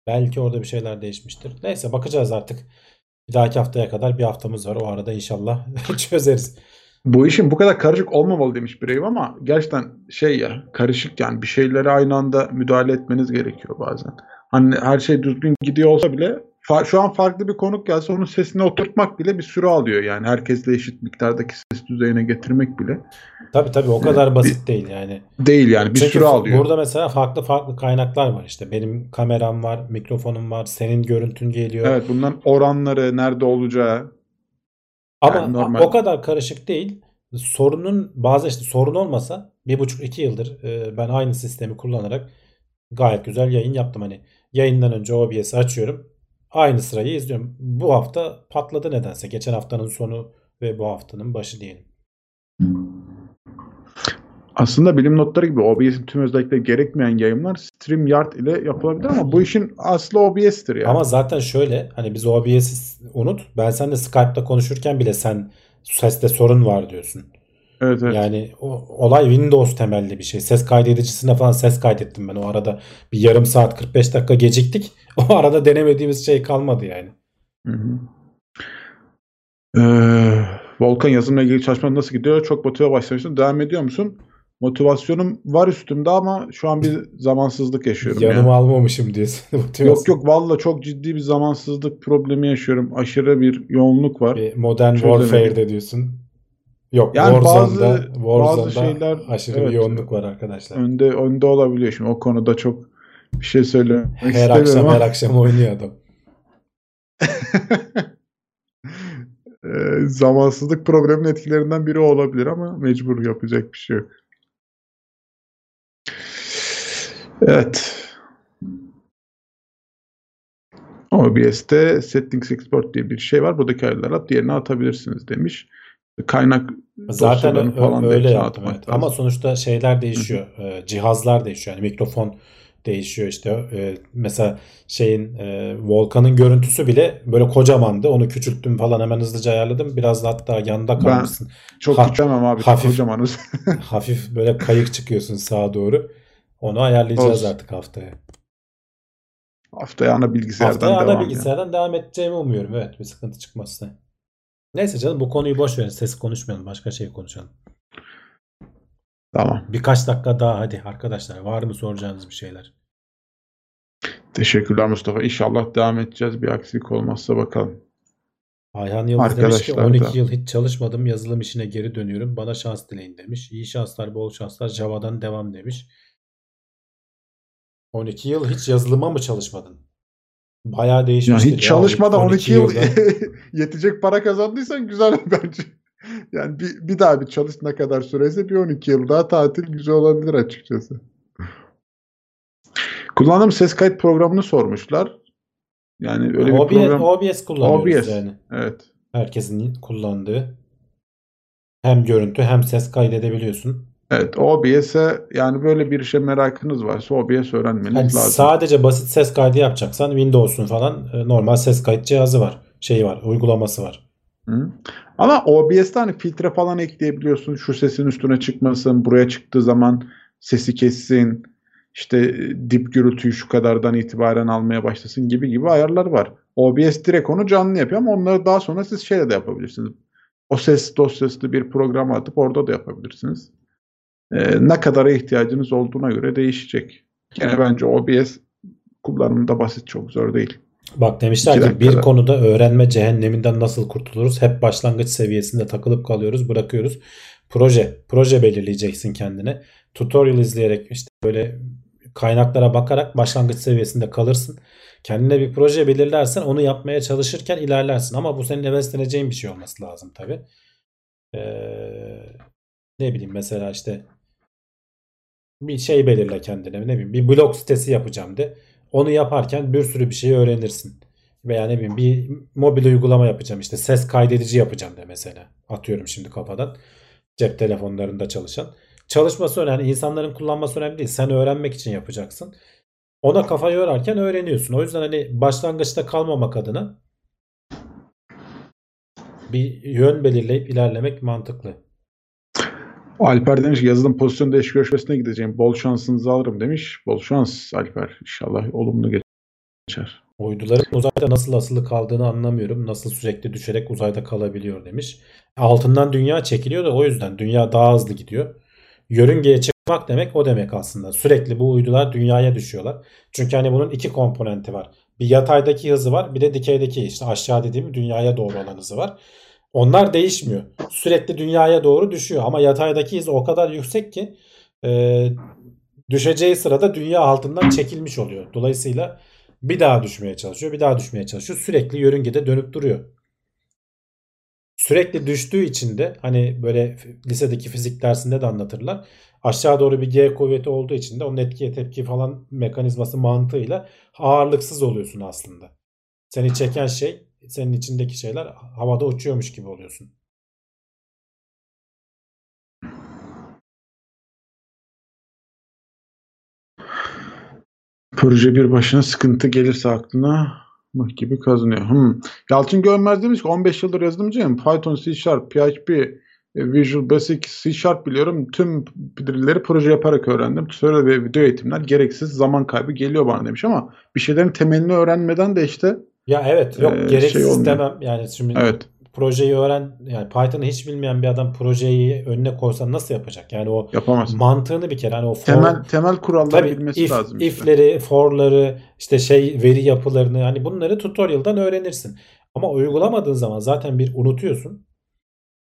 Belki orada bir şeyler değişmiştir. Neyse bakacağız artık. Bir dahaki haftaya kadar bir haftamız var. O arada inşallah çözeriz. Bu işin bu kadar karışık olmamalı demiş bireyim ama gerçekten şey ya karışık yani bir şeylere aynı anda müdahale etmeniz gerekiyor bazen. Hani her şey düzgün gidiyor olsa bile şu an farklı bir konuk gelse onun sesini oturtmak bile bir süre alıyor yani. Herkesle eşit miktardaki ses düzeyine getirmek bile. Tabii tabii o kadar basit bir, değil yani. Değil yani bir Çünkü süre alıyor. Burada mesela farklı farklı kaynaklar var işte. Benim kameram var, mikrofonum var, senin görüntün geliyor. Evet bunların oranları nerede olacağı. Ama yani normal. o kadar karışık değil. Sorunun bazı işte sorun olmasa bir buçuk iki yıldır e, ben aynı sistemi kullanarak gayet güzel yayın yaptım. Hani yayından önce OBS'i açıyorum aynı sırayı izliyorum. Bu hafta patladı nedense. Geçen haftanın sonu ve bu haftanın başı diyelim. Aslında bilim notları gibi OBS'in tüm özellikleri gerekmeyen yayınlar StreamYard ile yapılabilir ama bu işin aslı OBS'tir yani. Ama zaten şöyle hani biz OBS'i unut. Ben seninle Skype'da konuşurken bile sen seste sorun var diyorsun. Evet, evet. Yani o, olay Windows temelli bir şey. Ses kaydedicisine falan ses kaydettim ben o arada. Bir yarım saat 45 dakika geciktik. O arada denemediğimiz şey kalmadı yani. Hı hı. Ee, Volkan yazımla ilgili çalışma nasıl gidiyor? Çok motive başlamışsın. Devam ediyor musun? Motivasyonum var üstümde ama şu an bir zamansızlık yaşıyorum. Yanıma yani. almamışım diyorsun. yok yok valla çok ciddi bir zamansızlık problemi yaşıyorum. Aşırı bir yoğunluk var. Bir modern Warfare'de diyorsun. Yok yani Warzone'da, bazı, Warzone'da bazı şeyler aşırı evet, bir yoğunluk var arkadaşlar. Önde önde olabiliyor şimdi o konuda çok bir şey söylemek her akşam ama. her akşam oynuyor adam. e, zamansızlık problemin etkilerinden biri olabilir ama mecbur yapacak bir şey yok. Evet. OBS'te Settings Export diye bir şey var. Buradaki ayarları diğerine atabilirsiniz demiş kaynak zaten falan öyle yaptım evet. ama sonuçta şeyler değişiyor Hı-hı. cihazlar değişiyor yani mikrofon değişiyor işte mesela şeyin Volkan'ın görüntüsü bile böyle kocamandı onu küçülttüm falan hemen hızlıca ayarladım biraz da hatta yanında kalmışsın. Ben çok ha- küçülmem abi hafif, kocamanız. hafif böyle kayık çıkıyorsun sağa doğru onu ayarlayacağız Olsun. artık haftaya. Haftaya ana bilgisayardan haftaya devam ana bilgisayardan yani. devam edeceğimi umuyorum evet bir sıkıntı çıkmazsa. Neyse canım bu konuyu boş verin. Ses konuşmayalım. Başka şey konuşalım. Tamam. Birkaç dakika daha hadi arkadaşlar. Var mı soracağınız bir şeyler? Teşekkürler Mustafa. İnşallah devam edeceğiz. Bir aksilik olmazsa bakalım. Ayhan Yıldız demiş ki 12 da. yıl hiç çalışmadım. Yazılım işine geri dönüyorum. Bana şans dileyin demiş. İyi şanslar, bol şanslar. Java'dan devam demiş. 12 yıl hiç yazılıma mı çalışmadın? Bayağı değişmiştir. Yani hiç çalışmadan 12, 12 yıl yetecek para kazandıysan güzel bence. Yani bir, bir daha bir çalış ne kadar sürese bir 12 yıl daha tatil güzel olabilir açıkçası. Kullandığım ses kayıt programını sormuşlar. Yani öyle OBS, bir program. OBS kullanıyoruz OBS, yani. Evet. Herkesin kullandığı. Hem görüntü hem ses kaydedebiliyorsun. Evet OBS'e yani böyle bir işe merakınız varsa OBS öğrenmeniz yani lazım. Sadece basit ses kaydı yapacaksan Windows'un falan e, normal ses kayıt cihazı var. Şeyi var, uygulaması var. Hı. Ama OBS'te hani filtre falan ekleyebiliyorsun. Şu sesin üstüne çıkmasın, buraya çıktığı zaman sesi kessin. İşte e, dip gürültüyü şu kadardan itibaren almaya başlasın gibi gibi ayarlar var. OBS direkt onu canlı yapıyor ama onları daha sonra siz şeyle de yapabilirsiniz. O ses dosyası bir program atıp orada da yapabilirsiniz e, ne kadara ihtiyacınız olduğuna göre değişecek. Gene bence OBS kullanımında basit çok zor değil. Bak demişler ki bir konuda öğrenme cehenneminden nasıl kurtuluruz? Hep başlangıç seviyesinde takılıp kalıyoruz, bırakıyoruz. Proje, proje belirleyeceksin kendine. Tutorial izleyerek işte böyle kaynaklara bakarak başlangıç seviyesinde kalırsın. Kendine bir proje belirlersen onu yapmaya çalışırken ilerlersin. Ama bu senin hevesleneceğin bir şey olması lazım tabii. Ee, ne bileyim mesela işte bir şey belirle kendine ne bileyim bir blog sitesi yapacağım de. Onu yaparken bir sürü bir şey öğrenirsin. Veya ne bileyim bir mobil uygulama yapacağım işte ses kaydedici yapacağım de mesela. Atıyorum şimdi kafadan. Cep telefonlarında çalışan. Çalışması önemli. insanların kullanması önemli değil. Sen öğrenmek için yapacaksın. Ona kafayı yorarken öğreniyorsun. O yüzden hani başlangıçta kalmamak adına bir yön belirleyip ilerlemek mantıklı. Alper demiş yazılım pozisyon değiş görüşmesine gideceğim. Bol şansınızı alırım demiş. Bol şans Alper. İnşallah olumlu geçer. Uyduların uzayda nasıl asılı kaldığını anlamıyorum. Nasıl sürekli düşerek uzayda kalabiliyor demiş. Altından dünya çekiliyor da o yüzden dünya daha hızlı gidiyor. Yörüngeye çıkmak demek o demek aslında. Sürekli bu uydular dünyaya düşüyorlar. Çünkü hani bunun iki komponenti var. Bir yataydaki hızı var bir de dikeydeki işte aşağı dediğim dünyaya doğru olan hızı var. Onlar değişmiyor. Sürekli dünyaya doğru düşüyor ama yataydaki hız o kadar yüksek ki e, düşeceği sırada dünya altından çekilmiş oluyor. Dolayısıyla bir daha düşmeye çalışıyor, bir daha düşmeye çalışıyor. Sürekli yörüngede dönüp duruyor. Sürekli düştüğü için de hani böyle lisedeki fizik dersinde de anlatırlar. Aşağı doğru bir G kuvveti olduğu için de onun etkiye tepki falan mekanizması mantığıyla ağırlıksız oluyorsun aslında. Seni çeken şey senin içindeki şeyler havada uçuyormuş gibi oluyorsun. Proje bir başına sıkıntı gelirse aklına gibi kazınıyor. Hmm. Yalçın Görmez demiş ki 15 yıldır yazılımcıyım. Python, C Sharp, PHP, e, Visual Basic, C Sharp biliyorum. Tüm dilleri proje yaparak öğrendim. Tutorial ve video eğitimler gereksiz zaman kaybı geliyor bana demiş ama bir şeylerin temelini öğrenmeden de işte ya evet yok ee, gereksiz şey demem. Yani şimdi evet. Projeyi öğren yani Python'ı hiç bilmeyen bir adam projeyi önüne koysa nasıl yapacak? Yani o yapamaz. Mantığını bir kere hani o for, temel temel kuralları tabii bilmesi if, lazım. Işte. If'leri, for'ları, işte şey veri yapılarını hani bunları tutorial'dan öğrenirsin. Ama uygulamadığın zaman zaten bir unutuyorsun.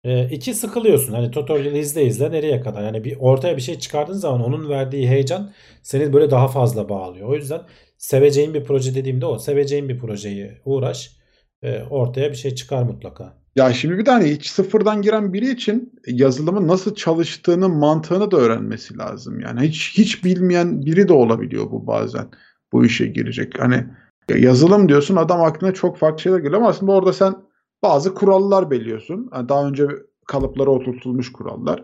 E, iki sıkılıyorsun. Hani tutorial izle izle nereye kadar? Yani bir ortaya bir şey çıkardığın zaman onun verdiği heyecan seni böyle daha fazla bağlıyor. O yüzden seveceğin bir proje dediğimde o. Seveceğin bir projeyi uğraş. E, ortaya bir şey çıkar mutlaka. Ya şimdi bir tane hiç sıfırdan giren biri için yazılımın nasıl çalıştığını mantığını da öğrenmesi lazım. Yani hiç hiç bilmeyen biri de olabiliyor bu bazen bu işe girecek. Hani yazılım diyorsun adam aklına çok farklı şeyler geliyor ama aslında orada sen bazı kurallar belirliyorsun. Yani daha önce kalıplara oturtulmuş kurallar.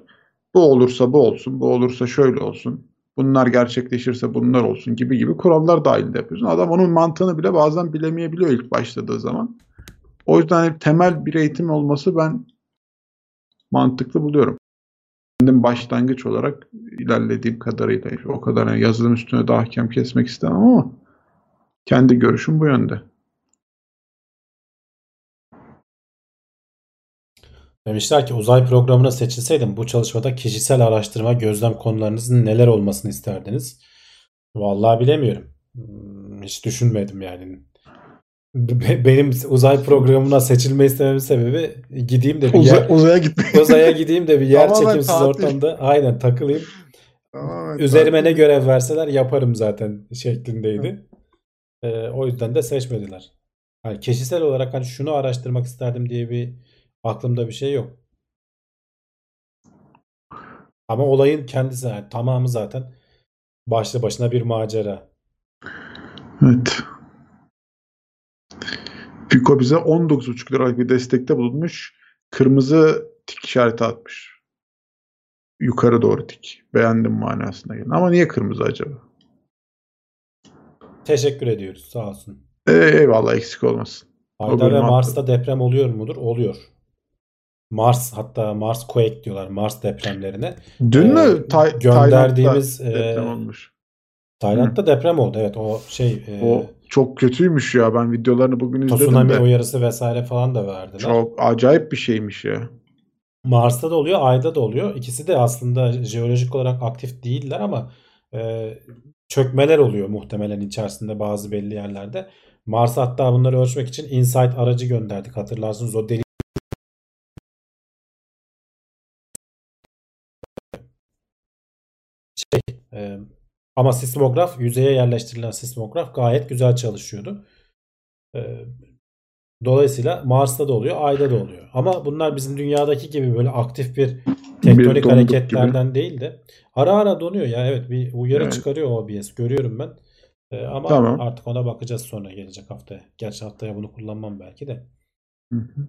Bu olursa bu olsun, bu olursa şöyle olsun. Bunlar gerçekleşirse bunlar olsun gibi gibi kurallar dahilinde yapıyorsun. Adam onun mantığını bile bazen bilemeyebiliyor ilk başladığı zaman. O yüzden hani temel bir eğitim olması ben mantıklı buluyorum. Kendim başlangıç olarak ilerlediğim kadarıyla o kadar yani yazılım üstüne daha hakem kesmek istemem ama kendi görüşüm bu yönde. Demişler ki uzay programına seçilseydim bu çalışmada kişisel araştırma gözlem konularınızın neler olmasını isterdiniz? Vallahi bilemiyorum. Hmm, hiç düşünmedim yani. Benim uzay programına seçilme istememin sebebi gideyim de bir Uza, yer, uzaya gitmek. uzaya gideyim de bir yer çekimsiz tatil. ortamda aynen takılayım. Tamamen Üzerime ne görev verseler yaparım zaten şeklindeydi. Ee, o yüzden de seçmediler. Yani kişisel olarak hani şunu araştırmak isterdim diye bir aklımda bir şey yok. Ama olayın kendisi yani tamamı zaten başlı başına bir macera. Evet. Fiko bize 19,5 liralık bir destekte bulunmuş. Kırmızı tik işareti atmış. Yukarı doğru tik. Beğendim manasına gelin. Ama niye kırmızı acaba? Teşekkür ediyoruz. Sağ olsun. Ee, eyvallah eksik olmasın. Ayda ve Mars'ta deprem oluyor mudur? Oluyor. Mars hatta Mars quake diyorlar Mars depremlerine. Dün Ee, mü Tay- gönderdiğimiz, Tayland'da deprem e, olmuş? Tayland'da deprem oldu. Evet o şey e, O çok kötüymüş ya. Ben videolarını bugün izledim tsunami de. uyarısı vesaire falan da verdiler. Çok acayip bir şeymiş ya. Mars'ta da oluyor, Ay'da da oluyor. İkisi de aslında jeolojik olarak aktif değiller ama e, çökmeler oluyor muhtemelen içerisinde bazı belli yerlerde. Mars'a hatta bunları ölçmek için InSight aracı gönderdik. Hatırlarsınız o deli şey e, Ama sismograf yüzeye yerleştirilen sismograf gayet güzel çalışıyordu. Ee, dolayısıyla Mars'ta da oluyor, Ay'da da oluyor. Ama bunlar bizim dünyadaki gibi böyle aktif bir tektonik donduk hareketlerden değil de ara ara donuyor ya. Evet bir uyarı Evet. çıkarıyor OBS. Görüyorum ben. Ee, ama Tamam. artık ona bakacağız sonra gelecek haftaya. Gerçi haftaya bunu kullanmam belki de. Hı hı.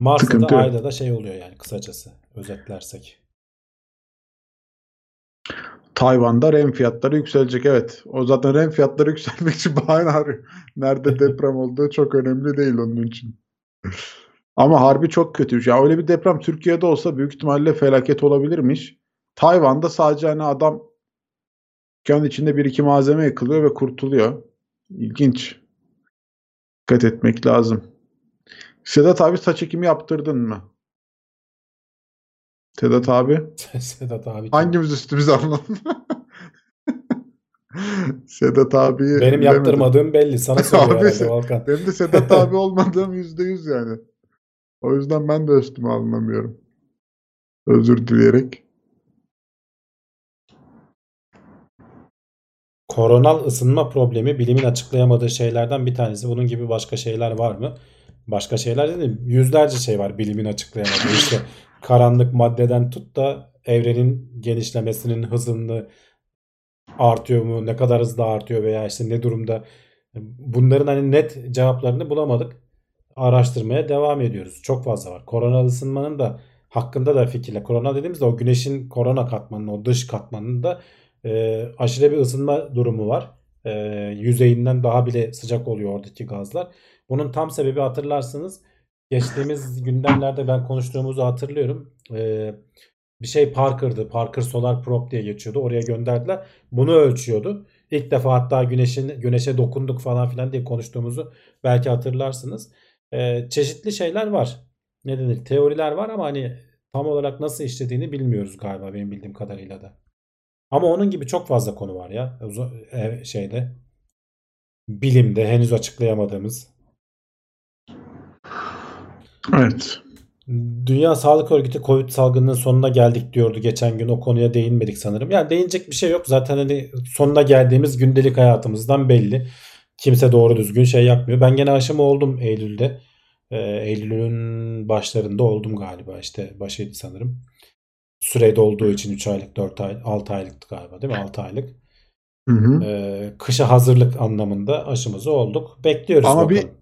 Mars'ta da. Ay'da da şey oluyor yani kısacası özetlersek. Tayvan'da rem fiyatları yükselecek evet. O zaten rem fiyatları yükselmek için bahane arıyor. Nerede deprem olduğu çok önemli değil onun için. Ama harbi çok kötü. Ya öyle bir deprem Türkiye'de olsa büyük ihtimalle felaket olabilirmiş. Tayvan'da sadece hani adam dükkanın içinde bir iki malzeme yıkılıyor ve kurtuluyor. İlginç. Dikkat etmek lazım. Sedat abi saç ekimi yaptırdın mı? Sedat abi. Sedat abi. Hangimiz üstümüze alalım? Sedat abi Benim yaptırmadığım belli. Sana soruyor Abi Volkan. Benim de Sedat abi olmadığım yüzde yüz yani. O yüzden ben de üstüme alınamıyorum. Özür dileyerek. Koronal ısınma problemi bilimin açıklayamadığı şeylerden bir tanesi. Bunun gibi başka şeyler var mı? Başka şeyler dedim. Yüzlerce şey var bilimin açıklayamadığı. İşte karanlık maddeden tut da evrenin genişlemesinin hızını artıyor mu? Ne kadar hızlı artıyor veya işte ne durumda? Bunların hani net cevaplarını bulamadık. Araştırmaya devam ediyoruz. Çok fazla var. Koronal ısınmanın da hakkında da fikirle. Korona dediğimizde o güneşin korona katmanının, o dış katmanının da e, aşırı bir ısınma durumu var. E, yüzeyinden daha bile sıcak oluyor oradaki gazlar. Bunun tam sebebi hatırlarsınız. Geçtiğimiz gündemlerde ben konuştuğumuzu hatırlıyorum. E, bir şey Parker'dı. Parker Solar Probe diye geçiyordu. Oraya gönderdiler. Bunu ölçüyordu. İlk defa hatta güneşin güneşe dokunduk falan filan diye konuştuğumuzu belki hatırlarsınız. E, çeşitli şeyler var. Ne denir? Teoriler var ama hani tam olarak nasıl işlediğini bilmiyoruz galiba benim bildiğim kadarıyla da. Ama onun gibi çok fazla konu var ya e, şeyde bilimde henüz açıklayamadığımız. Evet. Dünya Sağlık Örgütü Covid salgınının sonuna geldik diyordu geçen gün o konuya değinmedik sanırım. Yani değinecek bir şey yok zaten hani sonuna geldiğimiz gündelik hayatımızdan belli. Kimse doğru düzgün şey yapmıyor. Ben gene aşımı oldum Eylül'de. Ee, Eylül'ün başlarında oldum galiba işte başıydı sanırım. Sürede olduğu için 3 aylık 4 ay 6 aylıktı galiba değil mi? 6 aylık. Hı hı. Ee, kışa hazırlık anlamında aşımızı olduk. Bekliyoruz Ama bakalım. bir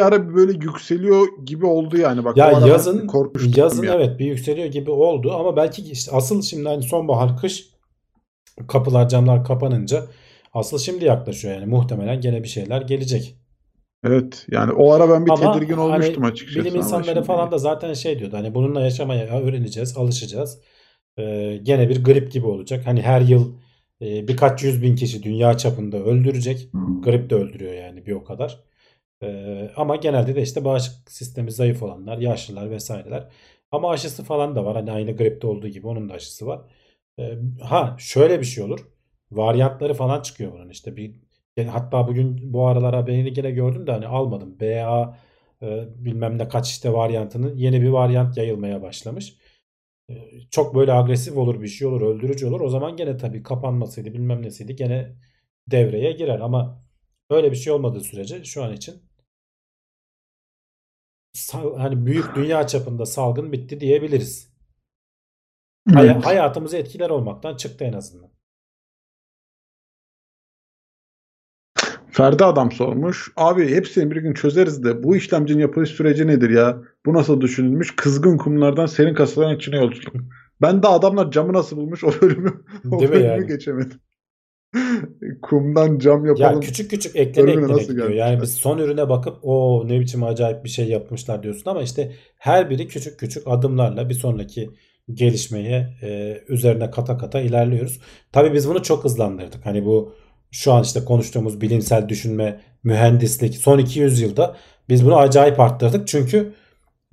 ara böyle yükseliyor gibi oldu yani. Bak, Ya yazın yazın ya. evet bir yükseliyor gibi oldu ama belki işte asıl şimdi hani sonbahar kış kapılar camlar kapanınca asıl şimdi yaklaşıyor yani muhtemelen gene bir şeyler gelecek. Evet. Yani o ara ben bir Ama tedirgin hani olmuştum açıkçası. bilim insanları falan da zaten şey diyordu hani bununla yaşamaya öğreneceğiz, alışacağız. Ee, gene bir grip gibi olacak. Hani her yıl e, birkaç yüz bin kişi dünya çapında öldürecek. Grip de öldürüyor yani bir o kadar. Ee, ama genelde de işte bağışıklık sistemi zayıf olanlar, yaşlılar vesaireler. Ama aşısı falan da var. Hani aynı gripte olduğu gibi onun da aşısı var. Ee, ha şöyle bir şey olur. Varyantları falan çıkıyor bunun işte bir hatta bugün bu aralar haberini gene gördüm de hani almadım. BA e, bilmem ne kaç işte varyantının yeni bir varyant yayılmaya başlamış. E, çok böyle agresif olur bir şey olur öldürücü olur. O zaman gene tabii kapanmasıydı bilmem nesiydi gene devreye girer ama öyle bir şey olmadığı sürece şu an için hani büyük dünya çapında salgın bitti diyebiliriz. Hay- hayatımızı etkiler olmaktan çıktı en azından. Ferdi adam sormuş. Abi hepsini bir gün çözeriz de bu işlemcinin yapılış süreci nedir ya? Bu nasıl düşünülmüş? Kızgın kumlardan serin kasaların içine yolculuk. Ben de adamlar camı nasıl bulmuş o bölümü, o Değil bölümü yani? geçemedim. Kumdan cam Ya yapalım. küçük küçük eklene Bölümüne eklene nasıl gidiyor. gelmişler? Yani biz son ürüne bakıp o ne biçim acayip bir şey yapmışlar diyorsun ama işte her biri küçük küçük adımlarla bir sonraki gelişmeye e, üzerine kata kata ilerliyoruz. Tabii biz bunu çok hızlandırdık. Hani bu şu an işte konuştuğumuz bilimsel düşünme, mühendislik son 200 yılda biz bunu acayip arttırdık. Çünkü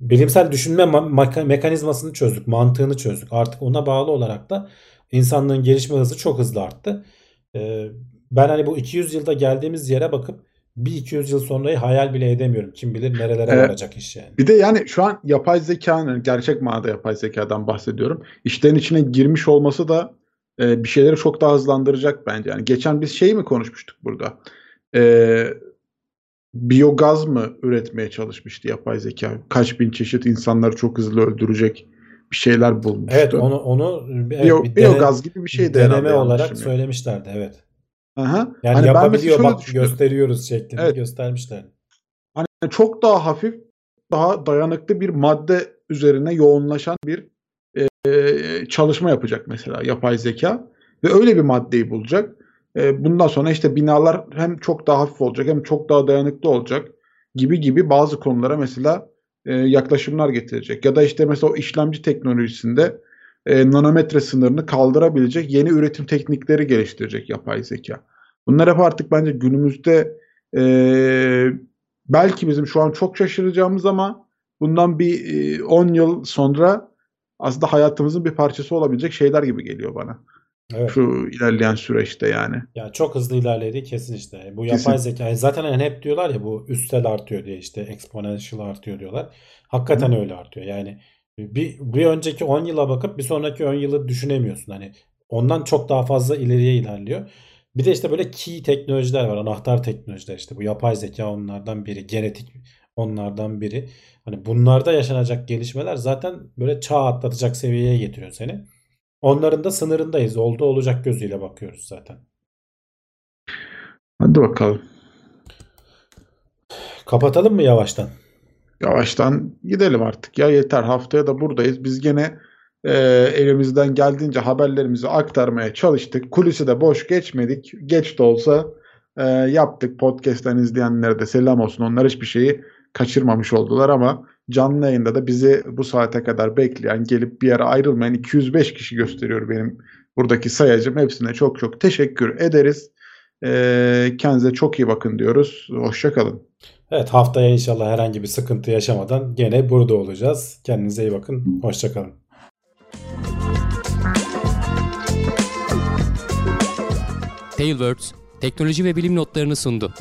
bilimsel düşünme ma- meka- mekanizmasını çözdük, mantığını çözdük. Artık ona bağlı olarak da insanlığın gelişme hızı çok hızlı arttı. Ee, ben hani bu 200 yılda geldiğimiz yere bakıp bir 200 yıl sonrayı hayal bile edemiyorum. Kim bilir nerelere Evet. varacak iş yani. Bir de yani şu an yapay zekanın gerçek manada yapay zekadan bahsediyorum. İşlerin içine girmiş olması da e, bir şeyleri çok daha hızlandıracak bence. Yani geçen biz şey mi konuşmuştuk burada? E, biyogaz mı üretmeye çalışmıştı yapay zeka? Kaç bin çeşit insanları çok hızlı öldürecek bir şeyler bulmuştu. Evet onu onu evet, Biyo, bir biyogaz gibi bir şeydi deneme olarak bilmiyorum. söylemişlerdi evet. Aha. Yani Hani ben yapabiliyor şöyle bak gösteriyoruz şeklinde Evet. göstermişlerdi. Hani çok daha hafif, daha dayanıklı bir madde üzerine yoğunlaşan bir e, çalışma yapacak mesela yapay zeka ve öyle bir maddeyi bulacak. E, bundan sonra işte binalar hem çok daha hafif olacak hem çok daha dayanıklı olacak gibi gibi bazı konulara mesela e, yaklaşımlar getirecek. Ya da işte mesela o işlemci teknolojisinde e, nanometre sınırını kaldırabilecek yeni üretim teknikleri geliştirecek yapay zeka. Bunlar hep artık bence günümüzde e, belki bizim şu an çok şaşıracağımız ama bundan bir e, 10 yıl sonra aslında hayatımızın bir parçası olabilecek şeyler gibi geliyor bana. Evet. Şu ilerleyen süreçte yani. Ya çok hızlı ilerledi kesin işte. Bu Kesin. yapay zeka yani zaten hani hep diyorlar ya bu üstel artıyor diye işte exponential artıyor diyorlar. Hakikaten Hı. öyle artıyor. Yani bir, bir önceki 10 yıla bakıp bir sonraki 10 yılı düşünemiyorsun. Hani ondan çok daha fazla ileriye ilerliyor. Bir de işte böyle key teknolojiler var. Anahtar teknolojiler işte. Bu yapay zeka onlardan biri. Genetik onlardan biri. Hani bunlarda yaşanacak gelişmeler zaten böyle çağ atlatacak seviyeye getiriyor seni. Onların da sınırındayız. Oldu olacak gözüyle bakıyoruz zaten. Hadi bakalım. Kapatalım mı yavaştan? Yavaştan gidelim artık ya yeter haftaya da buradayız. Biz gene e, elimizden geldiğince haberlerimizi aktarmaya çalıştık. Kulisi de boş geçmedik. Geç de olsa e, yaptık. Podcast'ten izleyenlere de selam olsun. Onlar hiçbir şeyi kaçırmamış oldular ama canlı yayında da bizi bu saate kadar bekleyen gelip bir yere ayrılmayan 205 kişi gösteriyor benim buradaki sayacım. Hepsine çok çok teşekkür ederiz. E, kendinize çok iyi bakın diyoruz. Hoşçakalın. Evet haftaya inşallah herhangi bir sıkıntı yaşamadan gene burada olacağız. Kendinize iyi bakın. Hoşçakalın. Tailwords teknoloji ve bilim notlarını sundu.